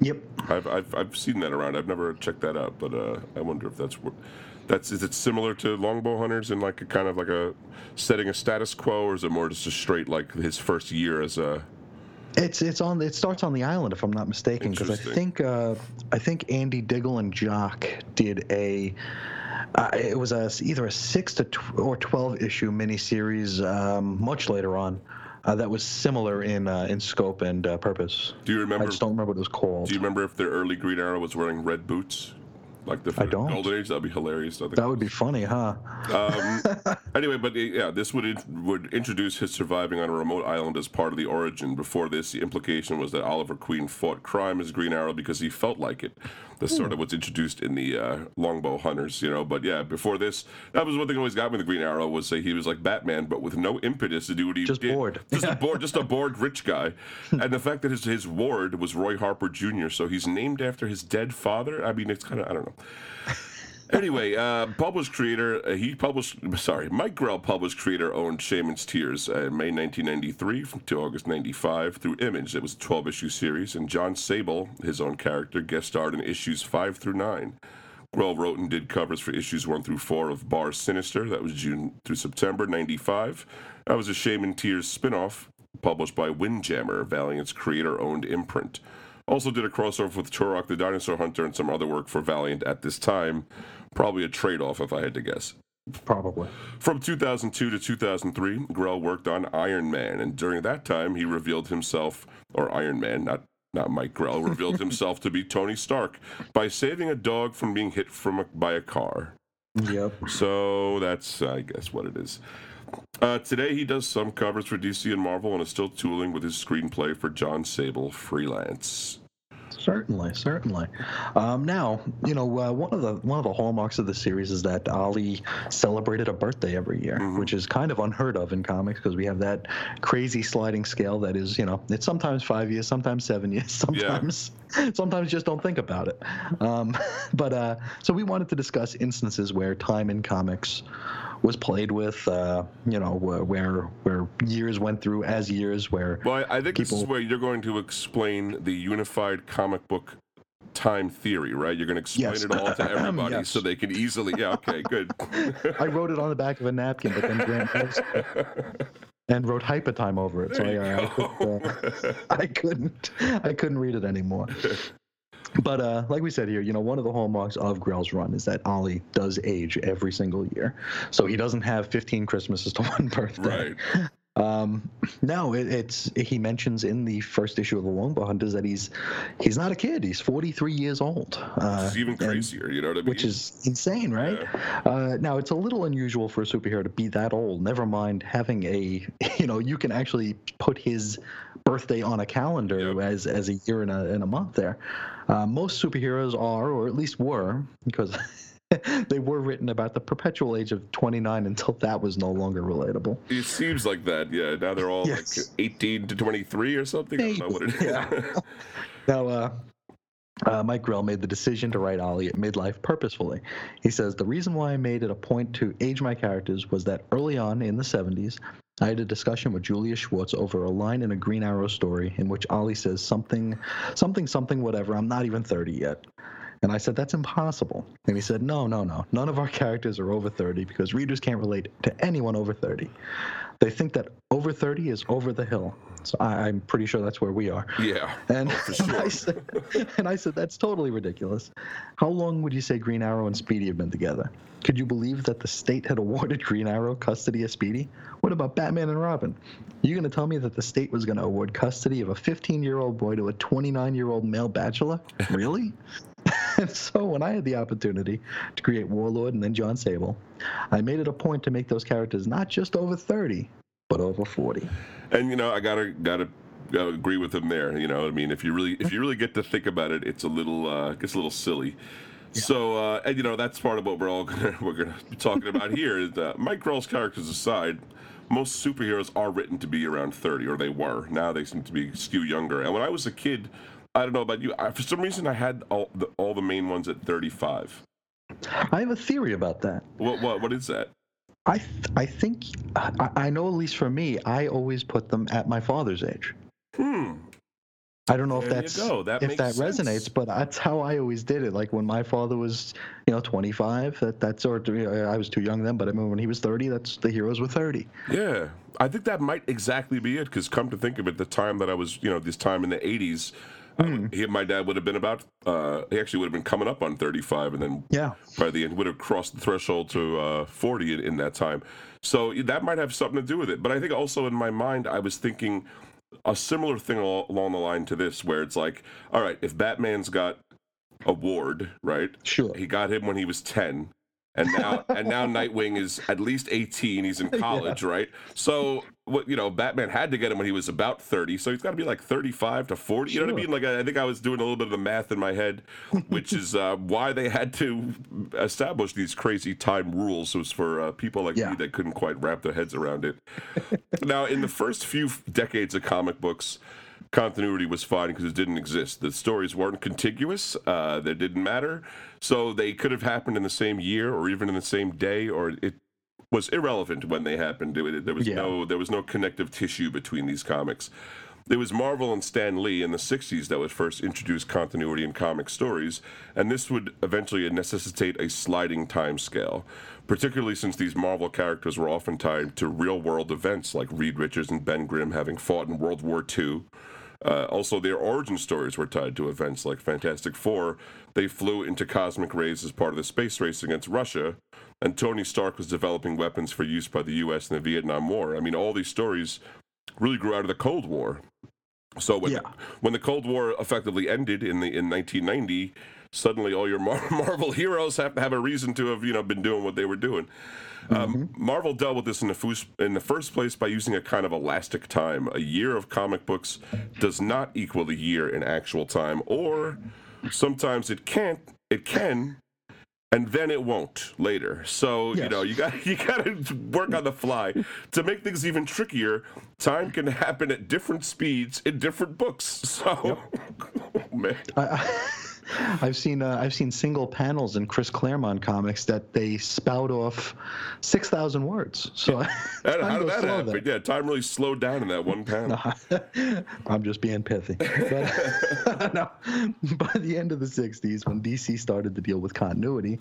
Speaker 2: Yep.
Speaker 1: I've, I've, I've seen that around. I've never checked that out, but uh, I wonder if that's what. That's is it similar to Longbow Hunters in like a kind of like a setting a status quo, or is it more just a straight like his first year as a
Speaker 2: It's it's on it starts on the island if I'm not mistaken because I think uh, I think Andy Diggle and Jock did a uh, it was a either a six to tw- or twelve issue miniseries um, much later on uh, that was similar in uh, in scope and uh, purpose.
Speaker 1: Do you
Speaker 2: I
Speaker 1: remember?
Speaker 2: just don't remember what it was called.
Speaker 1: Do you remember if the early Green Arrow was wearing red boots, like the
Speaker 2: I don't.
Speaker 1: Golden Age? That'd be hilarious. I think.
Speaker 2: that would be funny, huh?
Speaker 1: Um, [laughs] anyway, but yeah, this would in, would introduce his surviving on a remote island as part of the origin. Before this, the implication was that Oliver Queen fought crime as Green Arrow because he felt like it. That's sort of what's introduced in the uh, Longbow Hunters, you know. But yeah, before this, that was one thing that always got me with the Green Arrow was say he was like Batman, but with no impetus to do what he
Speaker 2: Just
Speaker 1: did.
Speaker 2: bored.
Speaker 1: Just a [laughs] bored, just a bored rich guy, [laughs] and the fact that his his ward was Roy Harper Jr., so he's named after his dead father. I mean, it's kind of I don't know. Anyway, uh, published creator, uh, he published, sorry, Mike Grell published creator owned Shaman's Tears uh, in May 1993 from, to August 95 through Image. It was a 12 issue series, and Jon Sable, his own character, guest starred in issues 5 through 9. Grell wrote and did covers for issues 1 through 4 of Bar Sinister. That was June through September 95. That was a Shaman Tears spin off published by Windjammer, Valiant's creator owned imprint. Also did a crossover with Turok the Dinosaur Hunter and some other work for Valiant at this time. Probably a trade off, if I had to guess.
Speaker 2: Probably.
Speaker 1: From 2002 to 2003, Grell worked on Iron Man, and during that time, he revealed himself, or Iron Man, not not Mike Grell, [laughs] revealed himself to be Tony Stark by saving a dog from being hit from a, by a car.
Speaker 2: Yep.
Speaker 1: So that's, I guess, what it is. Uh, today, he does some covers for DC and Marvel and is still tooling with his screenplay for Jon Sable freelance.
Speaker 2: Certainly, certainly. Um, now, you know, uh, one of the one of the hallmarks of the series is that Ollie celebrated a birthday every year,
Speaker 1: Mhm.
Speaker 2: which is kind of unheard of in comics because we have that crazy sliding scale that is, you know, it's sometimes five years, sometimes seven years, [laughs] sometimes sometimes just don't think about it. Um, [laughs] but uh, so we wanted to discuss instances where time in comics was played with, uh, you know, where where where years went through as years, where
Speaker 1: Well, I, I think this is where you're going to explain the unified comic book time theory, right? You're going to explain
Speaker 2: Yes.
Speaker 1: it all to [clears throat] everybody
Speaker 2: Yes.
Speaker 1: so they can easily. Yeah, okay, good. [laughs]
Speaker 2: I wrote it on the back of a napkin, but then Grant Post [laughs] and wrote hyper time over it. So
Speaker 1: There
Speaker 2: I, uh, I, couldn't, uh, I couldn't, I couldn't read it anymore. [laughs] But uh, like we said here, you know, one of the hallmarks of Grell's run is that Ollie does age every single year. So he doesn't have 15 Christmases to [laughs] one birthday.
Speaker 1: right.
Speaker 2: Um, no, it, it's he mentions in the first issue of the Longbow Hunters that he's he's not a kid. He's 43 years old. Uh,
Speaker 1: It's even
Speaker 2: and-
Speaker 1: crazier, you know what I mean?
Speaker 2: which is insane, right? Uh, now it's a little unusual for a superhero to be that old. Never mind having a, [laughs] you know, you can actually put his birthday on a calendar
Speaker 1: Yep.
Speaker 2: as as a year and a and a month there. Uh, most superheroes are, or at least were, because. [laughs] they were written about the perpetual age of 29 until that was no longer relatable.
Speaker 1: It seems like that, yeah. Now they're all
Speaker 2: Yes.
Speaker 1: like 18 to 23 or something. I don't know what it is. [laughs]
Speaker 2: Yeah. [laughs] Now, uh, uh, Mike Grell made the decision to write Ollie at midlife purposefully. He says, The reason why I made it a point to age my characters was that early on in the 70s, I had a discussion with Julius Schwartz over a line in a Green Arrow story in which Ollie says something, something, something, whatever. I'm not even 30 yet. And I said, That's impossible. And he said, No, no, no. None of our characters are over 30 because readers can't relate to anyone over 30. They think that over 30 is over the hill. So I, I'm pretty sure that's where we are.
Speaker 1: yeah.
Speaker 2: And,
Speaker 1: Oh, [laughs]
Speaker 2: and I said, and I said, that's totally ridiculous. How long would you say Green Arrow and Speedy have been together? Could you believe that the state had awarded Green Arrow custody of Speedy? What about Batman and Robin? You're going to tell me that the state was going to award custody of a 15 year old boy to a 29 year old male bachelor? [laughs] Really? [laughs] and so when I had the opportunity to create Warlord and then Jon Sable, I made it a point to make those characters not just over 30, but over 40.
Speaker 1: And you know, I gotta gotta, gotta agree with him there. You know, I mean, if you really if you really get to think about it, it's a little uh, gets a little silly. So, uh, and you know, that's part of what we're all [laughs] gonna we're gonna be talking about here. Is that Mike Grell's characters aside, most superheroes are written to be around thirty, or they were. Now they seem to be skew younger. And when I was a kid, I don't know about you, I, for some reason I had all the all the main ones at thirty-five.
Speaker 2: I have a theory about that.
Speaker 1: What what what is that?
Speaker 2: I th- I think I, I know at least for me, I always put them at my father's age.
Speaker 1: Hmm.
Speaker 2: I don't know if
Speaker 1: There you
Speaker 2: that's.
Speaker 1: That
Speaker 2: if that
Speaker 1: sense.
Speaker 2: resonates, but that's how I always did it. Like when my father was, you know, 25, that that's or I was too young then, but I mean when he was 30, that's the heroes were 30.
Speaker 1: Yeah, I think that might exactly be it. Because come to think of it, the time that I was, you know, this time in the '80s, um, he, my dad would have been about. Uh, he actually would have been coming up on 35, and then
Speaker 2: Yeah.
Speaker 1: by the end would have crossed the threshold to uh, 40 in, in that time. So that might have something to do with it. But I think also in my mind, I was thinking a similar thing al- along the line to this, where it's like, all right, if Batman's got a ward, right?
Speaker 2: Sure.
Speaker 1: He got him when he was 10. And now [laughs] and now Nightwing is at least 18. He's in [laughs] college, right? So what you know, Batman had to get him when he was about 30. So he's got to be like 35 to 40. You know what I mean? Like I I think I was doing a little bit of the math in my head, which is uh, why they had to establish these crazy time rules. was for uh, people like
Speaker 2: Yeah.
Speaker 1: me that couldn't quite wrap their heads around it. now, in the first few decades of comic books, continuity was fine because it didn't exist. The stories weren't contiguous. Uh, they didn't matter. So they could have happened in the same year or even in the same day, or it was irrelevant when they happened. It- there was
Speaker 2: Yeah.
Speaker 1: no there was no connective tissue between these comics. It was Marvel and Stan Lee in the 60s that would first introduce continuity in comic stories, and this would eventually necessitate a sliding time scale, particularly since these Marvel characters were often tied to real world events like Reed Richards and Ben Grimm having fought in World War II. Uh, also, their origin stories were tied to events like Fantastic Four. They flew into cosmic rays as part of the space race against Russia, and Tony Stark was developing weapons for use by the U.S. in the Vietnam War. I mean, all these stories really grew out of the Cold War. So when
Speaker 2: Yeah.
Speaker 1: when the Cold War effectively ended in the in 1990, suddenly all your Mar- [laughs] Marvel heroes have to have a reason to have you know been doing what they were doing. Um, Marvel dealt with this in the, fus- in the first place by using a kind of elastic time. A year of comic books does not equal a year in actual time, or sometimes it can't. It can, and then it won't later. So you know you got [laughs] you got to work on the fly to make things even trickier. Time can happen at different speeds in different books. [laughs] So, man,
Speaker 2: I've seen uh, I've seen single panels in Chris Claremont comics that they spout off six thousand words. So
Speaker 1: That- [laughs] how did that happen? Yeah, time really slowed down in that one panel. [laughs]
Speaker 2: I'm just being pithy. But, [laughs] no, by the end of the 60s, when DC started to deal with continuity,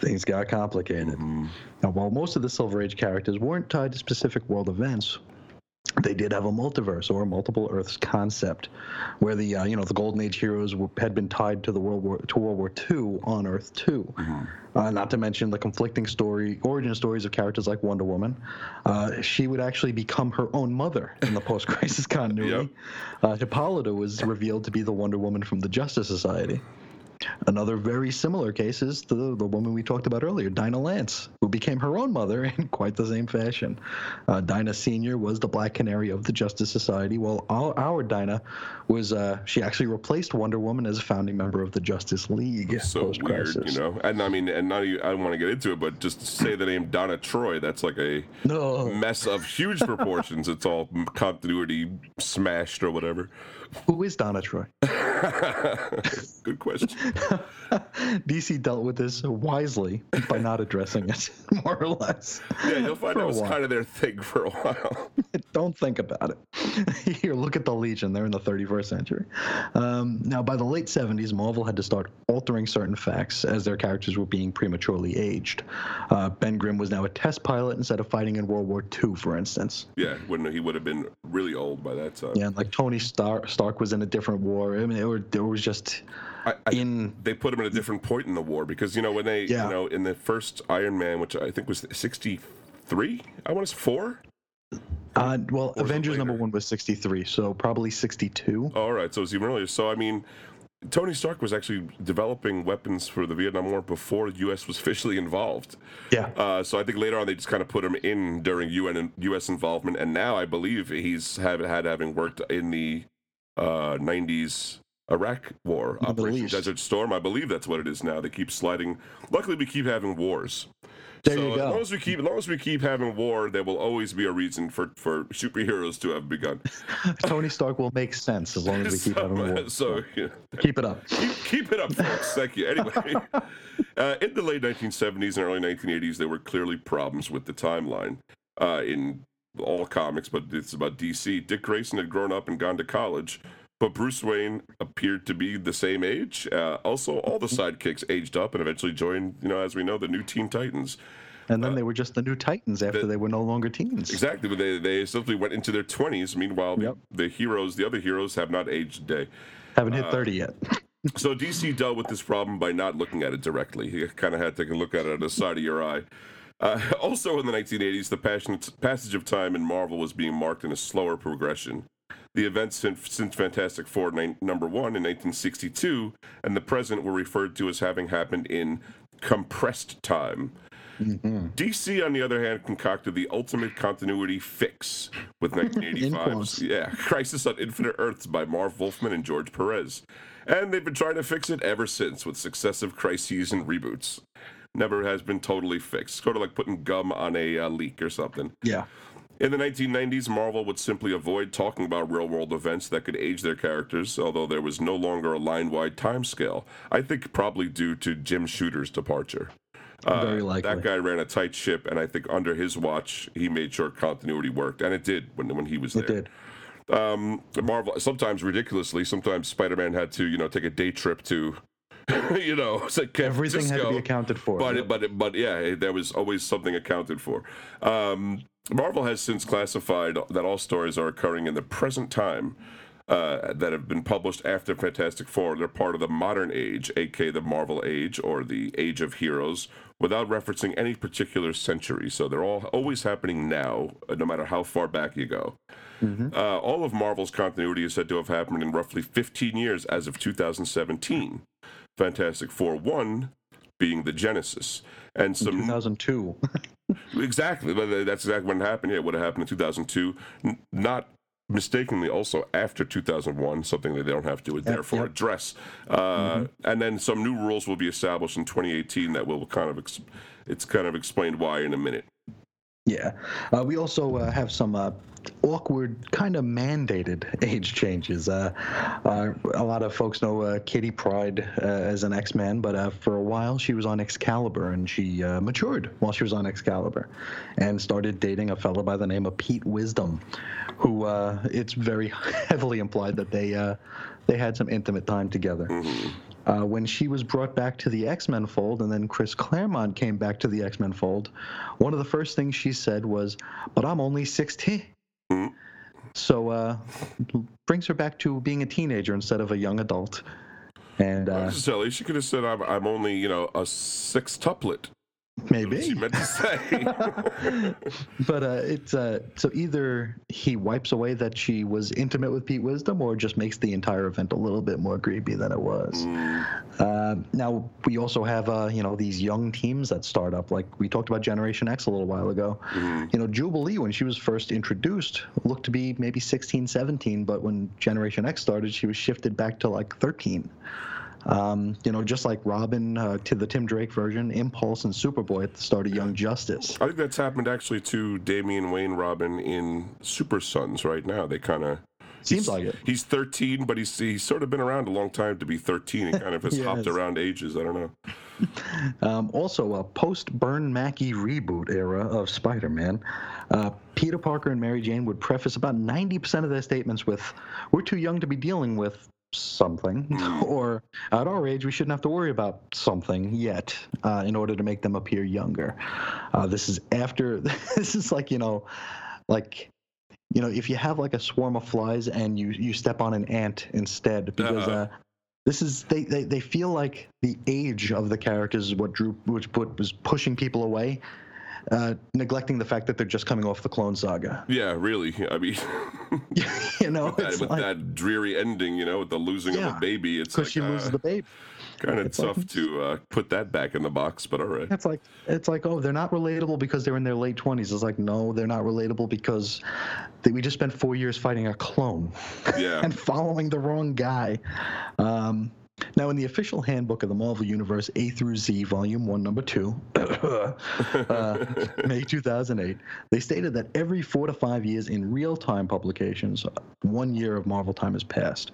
Speaker 2: things got complicated. Now, while most of the Silver Age characters weren't tied to specific world events, they did have a multiverse or a multiple Earths concept, where the uh, you know the Golden Age heroes were, had been tied to the World War to World War II on Earth too. Uh, not to mention the conflicting story origin stories of characters like Wonder Woman. Uh, she would actually become her own mother in the post-crisis [laughs] continuity. Uh, Hippolyta was revealed to be the Wonder Woman from the Justice Society. Another very similar case is the, the woman we talked about earlier, Dinah Lance, who became her own mother [laughs] in quite the same fashion. Uh, Dinah Sr. was the Black Canary of the Justice Society, while our, our Dinah was, uh, she actually replaced Wonder Woman as a founding member of the Justice League
Speaker 1: so weird,
Speaker 2: post-crisis.
Speaker 1: you know. And I mean, and not even, I don't want to get into it, but just to say the name Donna Troy, that's like a
Speaker 2: No,
Speaker 1: mess of huge proportions. it's all continuity smashed or whatever.
Speaker 2: Who is Donna Troy? [laughs]
Speaker 1: Good question. [laughs]
Speaker 2: DC dealt with this wisely by not addressing it, [laughs] more or less.
Speaker 1: Yeah, you'll find that was
Speaker 2: while.
Speaker 1: kind of their thing for a while.
Speaker 2: Don't think about it. Here, look at the Legion. They're in the 31st century. Um, now, by the late 70s, Marvel had to start altering certain facts as their characters were being prematurely aged. Uh, ben Grimm was now a test pilot instead of fighting in World War II, for instance.
Speaker 1: yeah, when he would have been really old by that time.
Speaker 2: Yeah, like Tony Stark, Stark was in a different war. I mean, it, were, it was just
Speaker 1: I, I,
Speaker 2: in.
Speaker 1: they put him at a different point in the war because you know when they
Speaker 2: Yeah.
Speaker 1: you know in the first Iron Man, which I think was sixty three, I want to say four.
Speaker 2: Uh, well,
Speaker 1: it
Speaker 2: Avengers number one was 63, so probably 62.
Speaker 1: All right, so it was even earlier. So I mean, Tony Stark was actually developing weapons for the Vietnam War before the U.S. was officially involved.
Speaker 2: Yeah.
Speaker 1: Uh, so I think later on they just kind of put him in during UN and U.S. involvement, and now I believe he's have, had having worked in the uh, '90s Iraq War,
Speaker 2: Middle
Speaker 1: Operation
Speaker 2: East.
Speaker 1: Desert Storm. I believe that's what it is now. They keep sliding. Luckily, we keep having wars.
Speaker 2: There
Speaker 1: so
Speaker 2: you
Speaker 1: As long as we keep, as long as we keep having war, there will always be a reason for for superheroes to have begun. [laughs]
Speaker 2: Tony Stark will make sense as long as we [laughs] keep
Speaker 1: so,
Speaker 2: having war.
Speaker 1: so yeah.
Speaker 2: Keep it up.
Speaker 1: keep, keep it up, folks. Thank you. Anyway, [laughs] uh, in the late 1970s and early 1980s, there were clearly problems with the timeline uh, in all comics, but it's about DC. Dick Grayson had grown up and gone to college, but Bruce Wayne appeared to be the same age. Uh, also, all the sidekicks aged up and eventually joined, you know, as we know, the new Teen Titans.
Speaker 2: And then they were just the new Titans after
Speaker 1: the-
Speaker 2: they were no longer teens.
Speaker 1: Exactly, but they they simply went into their 20s. Meanwhile, the,
Speaker 2: Yep.
Speaker 1: the heroes, the other heroes, have not aged a day.
Speaker 2: Haven't
Speaker 1: Uh,
Speaker 2: hit 30 yet. [laughs]
Speaker 1: So DC dealt with this problem by not looking at it directly. He kind of had to look at it on the side of your eye. Uh, [laughs] also, in the 1980s, the passion, passage of time in Marvel was being marked in a slower progression. The events since, since Fantastic Four nine, number one in 1962 and the present were referred to as having happened in compressed time. DC, on the other hand, concocted the ultimate continuity fix with [laughs] 1985's yeah, [laughs] Crisis on Infinite Earths by Marv Wolfman and George Perez. And they've been trying to fix it ever since with successive crises and reboots. Never has been totally fixed. It's Sort of like putting gum on a uh, leak or something.
Speaker 2: Yeah.
Speaker 1: In the 1990s, Marvel would simply avoid talking about real world events that could age their characters, although there was no longer a line wide timescale. I think probably due to Jim Shooter's departure. Uh,
Speaker 2: Very likely.
Speaker 1: That guy ran a tight ship, and I think under his watch, he made sure continuity worked, and it did when, when he was there.
Speaker 2: It did.
Speaker 1: Um, Marvel, sometimes ridiculously, sometimes Spider Man had to, you know, take a day trip to, [laughs] you know, San
Speaker 2: Everything had to be accounted for.
Speaker 1: But it, but it, but yeah, there was always something accounted for. Um, Marvel has since classified that all stories are occurring in the present time. Uh, that have been published after Fantastic Four. They're part of the modern age, aka the Marvel Age or the Age of Heroes, without referencing any particular century. So they're all always happening now, uh, no matter how far back you go. Uh, all of Marvel's continuity is said to have happened in roughly 15 years as of 2017. Fantastic Four 1 being the Genesis. And some
Speaker 2: 2002. [laughs]
Speaker 1: Exactly. but That's exactly when it happened. Would have happened in 2002. N- not mistakenly also after 2001, something that they don't have to therefore
Speaker 2: yep.
Speaker 1: address. Uh, And then some new rules will be established in 2018 that will kind of, ex- it's kind of explained why in a minute.
Speaker 2: Yeah. Uh, we also uh, have some uh, awkward, kind of mandated [laughs] age changes. Uh, uh, a lot of folks know uh, Kitty Pryde as an X Man, but for a while she was on Excalibur and she matured while she was on Excalibur and started dating a fellow by the name of Pete Wisdom, who it's very [laughs] heavily implied that they. They had some intimate time together. Uh, when she was brought back to the X Men fold, and then Chris Claremont came back to the X Men fold, one of the first things she said was, "But I'm only 16."
Speaker 1: Mhm.
Speaker 2: So uh, brings her back to being a teenager instead of a young adult. And uh.
Speaker 1: She could have said, I'm, I'm only, you know, a sextuplet.
Speaker 2: Maybe,
Speaker 1: meant to say. [laughs]
Speaker 2: but uh, it's uh, so either he wipes away that she was intimate with Pete Wisdom, or just makes the entire event a little bit more creepy than it was.
Speaker 1: Mm.
Speaker 2: Uh, now we also have uh, you know these young teams that start up, like we talked about Generation X a little while ago.
Speaker 1: Mhm.
Speaker 2: You know, Jubilee when she was first introduced looked to be maybe 16, 17, but when Generation X started, she was shifted back to like 13. Um, you know, just like Robin uh, to the Tim Drake version, Impulse and Superboy at the start of Young Justice.
Speaker 1: I think that's happened actually to Damian Wayne Robin in Super Sons right now. They kind of.
Speaker 2: Seems like it.
Speaker 1: He's 13, but he's he's sort of been around a long time to be 13. He kind of has
Speaker 2: He [laughs]
Speaker 1: hopped around ages. I don't know. [laughs]
Speaker 2: Um, also, a post Byrne Mackie reboot era of Spider Man, uh, Peter Parker and Mary Jane would preface about 90% of their statements with, We're too young to be dealing with something, [laughs] or at our age, we shouldn't have to worry about something yet uh, in order to make them appear younger. Uh, this is after, [laughs] this is like, you know, like. You know, if you have like a swarm of flies and you you step on an ant instead, because
Speaker 1: Uh-huh.
Speaker 2: uh, this is they, they they feel like the age of the characters is what drew which put was pushing people away uh, neglecting the fact that they're just coming off the clone saga
Speaker 1: Yeah, really. I mean, [laughs]
Speaker 2: you know
Speaker 1: that,
Speaker 2: it's
Speaker 1: with
Speaker 2: like
Speaker 1: that dreary ending, you know, with the losing of
Speaker 2: Yeah,
Speaker 1: a baby, it's
Speaker 2: because
Speaker 1: like
Speaker 2: she loses
Speaker 1: uh,
Speaker 2: the baby
Speaker 1: kind of
Speaker 2: it's like-
Speaker 1: tough to uh, put that back in the box. But all right.
Speaker 2: it's like it's like oh they're not relatable because they're in their late 20s it's like no they're not relatable because they, we just spent four years fighting a clone
Speaker 1: Yeah. [laughs]
Speaker 2: and following the wrong guy. Um, now, in the official handbook of the Marvel Universe, A through Z, Volume 1, Number 2, [coughs] uh, May 2008, they stated that every four to five years in real time publications, one year of Marvel time has passed,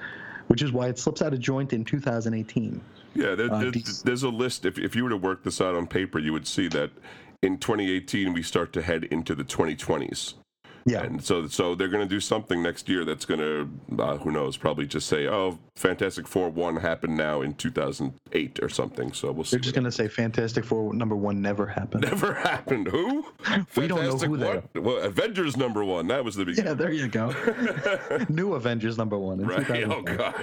Speaker 2: which is why it slips out of joint in 2018.
Speaker 1: Yeah, there,
Speaker 2: Uh,
Speaker 1: there- there's a list. If, if you were to work this out on paper, you would see that in 2018 we start to head into the 2020s.
Speaker 2: Yeah.
Speaker 1: And so, so they're going to do something next year that's going to, uh, who knows, probably just say, "Oh, Fantastic Four one happened now in 2008 or something." So we'll see.
Speaker 2: They're just going to say Fantastic Four number one never happened.
Speaker 1: Never [laughs] happened. Who? [laughs]
Speaker 2: We don't know
Speaker 1: Fantastic
Speaker 2: who they?
Speaker 1: Well, Avengers number one. That was the beginning.
Speaker 2: Yeah, there you go. [laughs] New Avengers number one. In
Speaker 1: right. Oh God.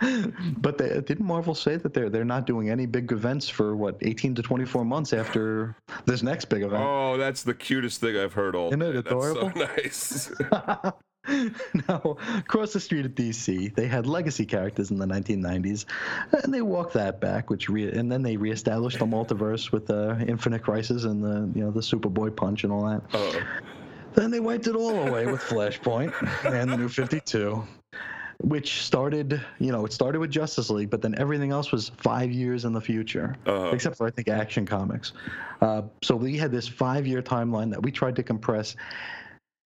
Speaker 1: [laughs]
Speaker 2: But they, didn't Marvel say that they're they're not doing any big events for what 18 to 24 months after this next big event?
Speaker 1: Oh, that's the cutest thing I've heard all
Speaker 2: Isn't it
Speaker 1: day.
Speaker 2: adorable?
Speaker 1: That's so [laughs] nice. [laughs]
Speaker 2: now, across the street at DC, they had legacy characters in the 1990s, and they walked that back, which re- and then they reestablished the multiverse with the Infinite Crisis and the you know the Superboy Punch and all that.
Speaker 1: Oh.
Speaker 2: Then they wiped it all away with Flashpoint and the New 52. Which started, you know, it started with Justice League, but then everything else was five years in the future,
Speaker 1: Uh-huh.
Speaker 2: except for I think Action Comics. Uh, so we had this five-year timeline that we tried to compress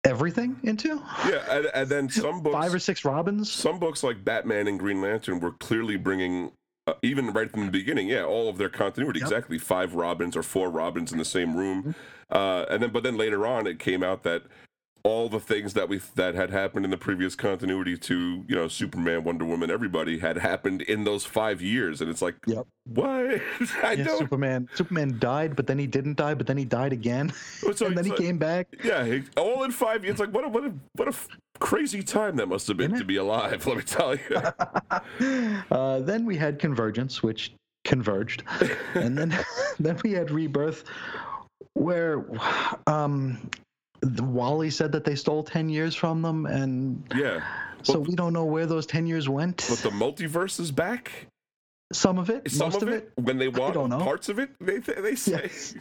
Speaker 2: everything into.
Speaker 1: Yeah, and, and then [laughs] some books,
Speaker 2: Five or six Robins.
Speaker 1: some books like Batman and Green Lantern were clearly bringing, uh, even right from the beginning, yeah, all of their continuity.
Speaker 2: Yep.
Speaker 1: Exactly, five Robins or four Robins in the same room,
Speaker 2: Mm-hmm.
Speaker 1: uh, and then but then later on, it came out that all the things that we that had happened in the previous continuity to you know Superman, Wonder Woman, everybody had happened in those five years, and it's like,
Speaker 2: Yep.
Speaker 1: what? [laughs] I
Speaker 2: Yeah,
Speaker 1: don't.
Speaker 2: Superman. Superman died, but then he didn't die, but then he died again,
Speaker 1: So [laughs]
Speaker 2: and then he
Speaker 1: like-
Speaker 2: came back.
Speaker 1: Yeah, all in five years. It's like what a what a what a f- crazy time that must have been
Speaker 2: Isn't
Speaker 1: to
Speaker 2: it?
Speaker 1: be alive. [laughs] Let me tell you.
Speaker 2: Uh, then we had Convergence, which converged, and then then we had Rebirth, where um, Wally said that they stole ten years from them, and
Speaker 1: yeah,
Speaker 2: so we don't know where those ten years went.
Speaker 1: but the multiverse is back.
Speaker 2: Some of it,
Speaker 1: Some
Speaker 2: most
Speaker 1: of it, when they want
Speaker 2: don't know.
Speaker 1: parts of it, they they say.
Speaker 2: Yes.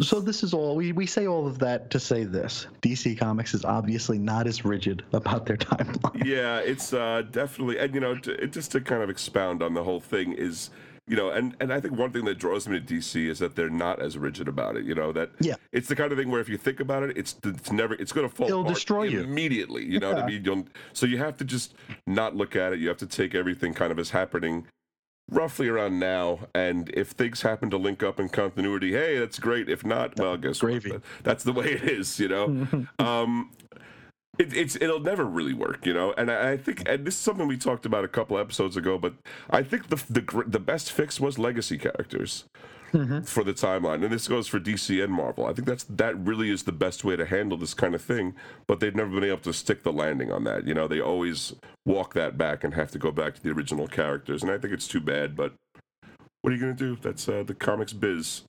Speaker 2: So this is all we, we say all of that to say this. DC Comics is obviously not as rigid about their [laughs] timeline.
Speaker 1: Yeah, it's uh, definitely, and you know, to, just to kind of expound on the whole thing is, you know, and and I think one thing that draws me to DC is that they're not as rigid about it. You know, that
Speaker 2: Yeah.
Speaker 1: it's the kind of thing where if you think about it, it's it's never it's going to fall
Speaker 2: It'll destroy you.
Speaker 1: immediately. You know what I mean? You'll, so you have to just not look at it. You have to take everything kind of as happening roughly around now and if things happen to link up in continuity hey that's great if not well guess what? That's the way it is you know [laughs] um it, it's it'll never really work, you know. And I, I think, and this is something we talked about a couple episodes ago. But I think the the the best fix was legacy characters for the timeline, and this goes for DC and Marvel. I think that's that really is the best way to handle this kind of thing. But they've never been able to stick the landing on that. You know, they always walk that back and have to go back to the original characters, and I think it's too bad. But what are you gonna do? If that's uh, the comics biz.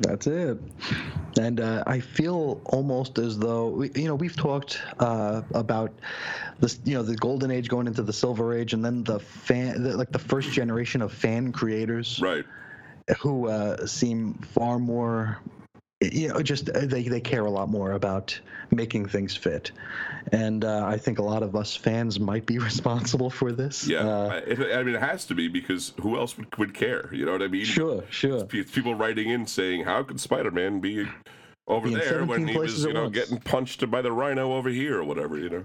Speaker 2: That's it. And uh, I feel almost as though we- you know we've talked uh, about this, you know, the golden age going into the silver age, and then the fan, the, like the first generation of fan creators
Speaker 1: Right.
Speaker 2: who uh, seem far more, you know, just uh, they they care a lot more about making things fit. And uh, I think a lot of us fans might be [laughs] responsible for this.
Speaker 1: Yeah.
Speaker 2: Uh,
Speaker 1: I, I mean, it has to be because who else would, would care? You know what I mean?
Speaker 2: sure, sure.
Speaker 1: P- people writing in saying, "How could Spider-Man be over there when he was, you know,
Speaker 2: once."
Speaker 1: getting punched by the Rhino over here or whatever?" You know.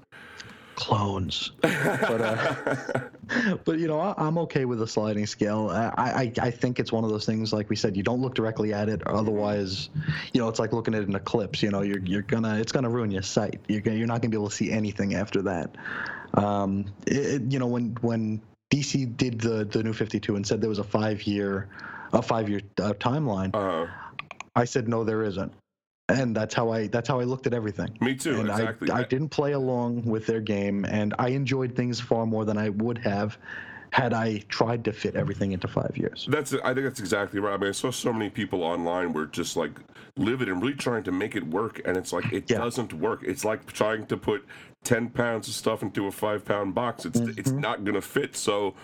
Speaker 2: Clones. [laughs] but uh, [laughs] but you know I, i'm okay with the sliding scale. I, I i think it's one of those things like we said you don't look directly at it. Otherwise you know it's like looking at an eclipse you know you're, you're gonna it's gonna ruin your sight. You're, gonna, you're not gonna be able to see anything after that. Um it, you know when when dc did the the new 52 and said there was a five year a five year uh, timeline
Speaker 1: uh,
Speaker 2: i said no there isn't and that's how i that's how i looked at everything
Speaker 1: me too.
Speaker 2: and
Speaker 1: exactly.
Speaker 2: I, I didn't play along with their game, and I enjoyed things far more than I would have had I tried to fit everything into five years.
Speaker 1: That's I think that's exactly right. I mean, I saw so many people online were just like livid and really trying to make it work, and it's like it
Speaker 2: Yeah.
Speaker 1: doesn't work. It's like trying to put ten pounds of stuff into a five pound box. It's it's
Speaker 2: Mm-hmm.
Speaker 1: not gonna fit. So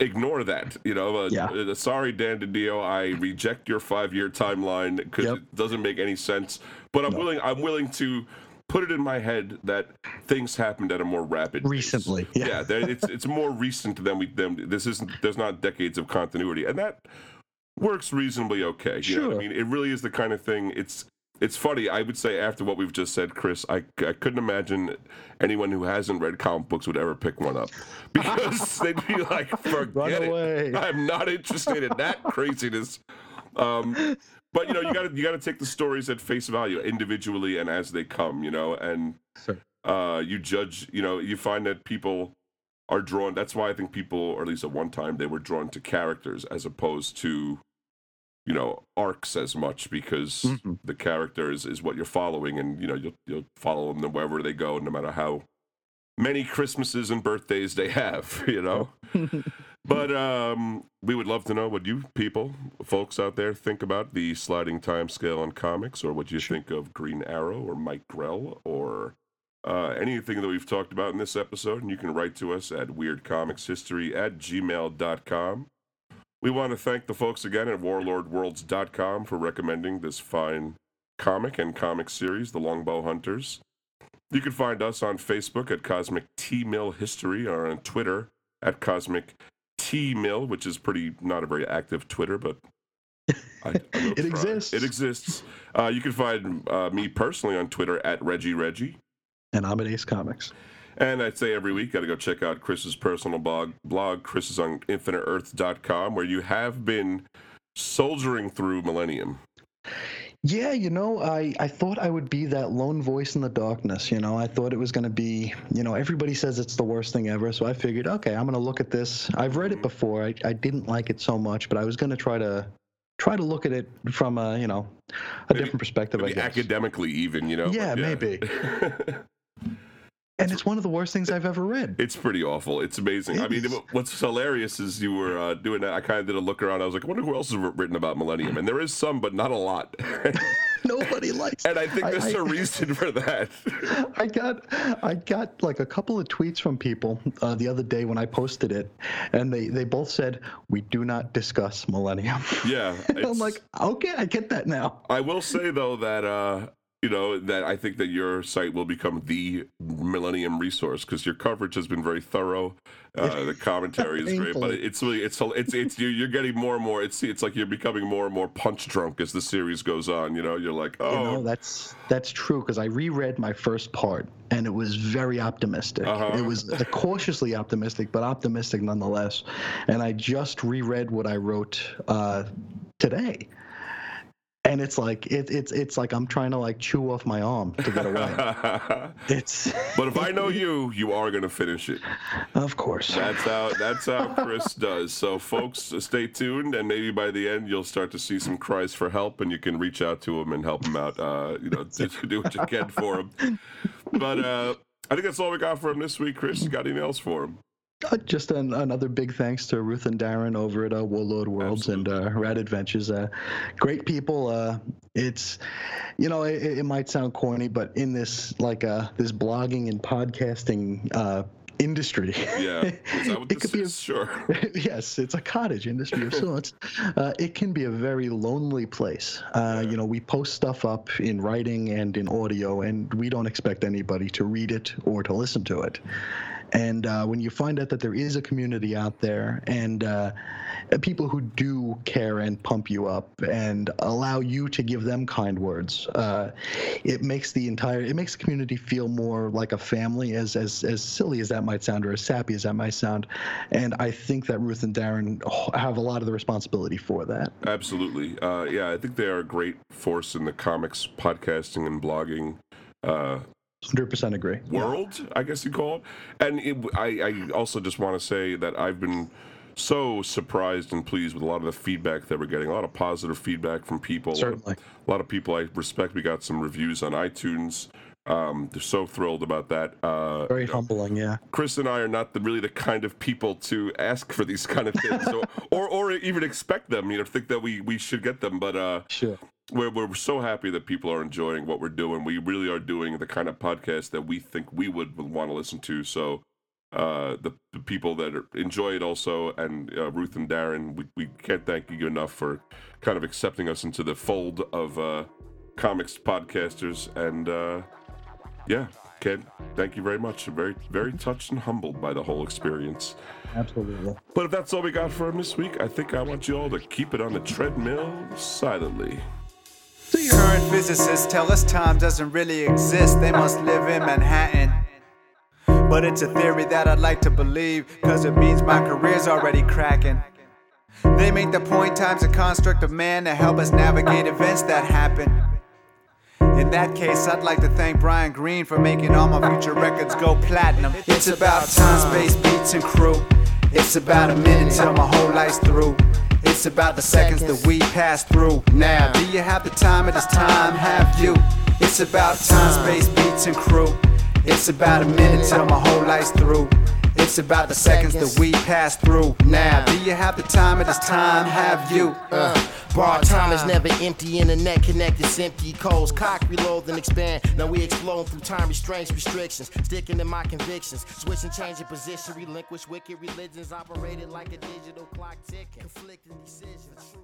Speaker 1: ignore that. You know. Uh,
Speaker 2: Yeah.
Speaker 1: uh, sorry, Dan DiDio. I reject your five year timeline because
Speaker 2: Yep.
Speaker 1: it doesn't make any sense. But I'm willing. I'm willing to. Put it in my head that things happened at a more rapid pace.
Speaker 2: Recently, yeah.
Speaker 1: yeah it's it's more recent than we than this isn't there's not decades of continuity and that works reasonably okay you know i mean it really is the kind of thing it's it's funny i would say after what we've just said chris i, I couldn't imagine anyone who hasn't read comic books would ever pick one up. [laughs] Because they'd be like forget it. i'm not interested in that craziness. Um but you know you gotta you gotta take the stories at face value individually and as they come you know and uh, you judge, you know, you find that people are drawn. That's why I think people, or at least at one time, they were drawn to characters as opposed to, you know, arcs as much because
Speaker 2: Mhm.
Speaker 1: the character is, is what you're following, and you know you'll you'll follow them wherever they go, no matter how many Christmases and birthdays they have, [laughs] you know. [laughs] But um, we would love to know what you people, folks out there, think about the sliding time scale on comics, or what you think of Green Arrow or Mike Grell, or uh, anything that we've talked about in this episode. And you can write to us at weirdcomicshistory at gmail.com. We want to thank the folks again at warlordworlds.com for recommending this fine comic and comic series, The Longbow Hunters. You can find us on Facebook at Cosmic Treadmill History or on Twitter at Cosmic Treadmill, which is pretty not a very active Twitter, but I, I [laughs]
Speaker 2: It
Speaker 1: try.
Speaker 2: exists.
Speaker 1: It exists. Uh, you can find uh, me personally on Twitter at Reggie Reggie.
Speaker 2: And I'm at Ace Comics.
Speaker 1: And I'd say every week, got to go check out Chris's personal blog. Blog Chris is on InfiniteEarth.com, where you have been soldiering through Millennium.
Speaker 2: Yeah, you know, I, I thought I would be that lone voice in the darkness. You know, I thought it was going to be, you know, everybody says it's the worst thing ever. So I figured, okay, I'm going to look at this. I've read it mm-hmm. before. I, I didn't like it so much, but I was going to try to try to look at it from a, you know, a
Speaker 1: Maybe-
Speaker 2: different perspective, I guess.
Speaker 1: academically, even, you know? but
Speaker 2: Yeah, maybe. [laughs] and it's one of the worst things I've ever read.
Speaker 1: It's pretty awful. It's amazing. I mean,
Speaker 2: is.
Speaker 1: what's hilarious is you were uh, doing that. I kind of did a look around. I was like, I wonder who else has written about Millennium. And there is some, but not a lot. [laughs] [laughs]
Speaker 2: Nobody likes
Speaker 1: and I think
Speaker 2: I-
Speaker 1: there's
Speaker 2: I-
Speaker 1: a reason for that. [laughs]
Speaker 2: I got I got like a couple of tweets from people uh, the other day when I posted it, and they they both said we do not discuss Millennium.
Speaker 1: yeah.
Speaker 2: I'm like, okay, I get that now.
Speaker 1: I will say though that uh, you know that I think that your site will become the Millennium resource because your coverage has been very thorough. Uh, the commentary is great, but it's really it's it's it's you're, you're getting more and more. It's it's like you're becoming more and more punch drunk as the series goes on. You know, you're like,
Speaker 2: You
Speaker 1: oh,
Speaker 2: know, that's that's true because I reread my first part and it was very optimistic.
Speaker 1: Uh-huh.
Speaker 2: It was cautiously optimistic, but optimistic nonetheless. And I just reread what I wrote uh, today. And it's like it, it's it's like I'm trying to like chew off my arm to get away. [laughs] it's [laughs]
Speaker 1: but if I know you, you are gonna finish it.
Speaker 2: of course.
Speaker 1: That's how that's how [laughs] Chris does. So, folks, stay tuned, and maybe by the end you'll start to see some cries for help, and you can reach out to him and help him out. Uh, you know, do, do what you can for him. But uh, I think that's all we got for him this week. Chris, you got anything else for him?
Speaker 2: Uh, just an, another big thanks to Ruth and Darren over at uh, Warlord Worlds and uh, Rad Adventures. Uh, great people. Uh, it's, you know, it, it might sound corny, but in this like uh, this blogging and podcasting uh, industry,
Speaker 1: Yeah, is that what
Speaker 2: it could be a?
Speaker 1: Sure. [laughs]
Speaker 2: yes, it's a cottage industry of [laughs] sorts. Uh, it can be a very lonely place. Uh, You know, we post stuff up in writing and in audio, and we don't expect anybody to read it or to listen to it. And uh, when you find out that there is a community out there and uh, people who do care and pump you up and allow you to give them kind words, uh, it makes the entire it makes the community feel more like a family. As as as silly as that might sound, or as sappy as that might sound, and I think that Ruth and Darren have a lot of the responsibility for that.
Speaker 1: Absolutely. Uh, yeah, I think they are a great force in the comics, podcasting, and blogging uh,
Speaker 2: Hundred percent agree.
Speaker 1: world, I guess you call it. And it, I, I also just want to say that I've been so surprised and pleased with a lot of the feedback that we're getting. A lot of positive feedback from people.
Speaker 2: Certainly.
Speaker 1: A lot of people I respect. We got some reviews on iTunes. Um, they're so thrilled about that. Uh,
Speaker 2: Very humbling, yeah.
Speaker 1: Chris and I are not the, really the kind of people to ask for these kind of things, or, [laughs] or or even expect them. You know, think that we we should get them. But uh,
Speaker 2: Sure.
Speaker 1: We're we're so happy that people are enjoying what we're doing. We really are doing the kind of podcast that we think we would want to listen to. So. Uh, the, the people that are, enjoy it also, and uh, Ruth and Darren, we, we can't thank you enough for kind of accepting us into the fold of uh, comics podcasters. And uh, yeah, Ken, thank you very much. Very, very touched and humbled by the whole experience.
Speaker 2: Absolutely.
Speaker 1: But if that's all we got for him this week, I think I want you all to keep it on the treadmill silently.
Speaker 5: Current physicists tell us time doesn't really exist, they must live in Manhattan. But it's a theory that I'd like to believe, cause it means my career's already cracking. They make the point time's a construct of man to help us navigate events that happen. In that case, I'd like to thank Brian Greene for making all my future records go platinum. It's about time, space, beats, and crew. It's about a minute till my whole life's through. It's about the seconds that we pass through. Now, do you have the time? It is time, have you? It's about time, space, beats, and crew. It's about a minute till my whole life's through. It's about the seconds that we pass through. Now, do you have the time? It is time, have you?
Speaker 6: Uh, bar time is never empty, internet connected, empty codes. Cock, reload, and expand. Now we explode through time restraints, restrictions. Sticking to my convictions. Switching, changing position, relinquish wicked religions. Operated like a digital clock ticking. Conflicting decisions.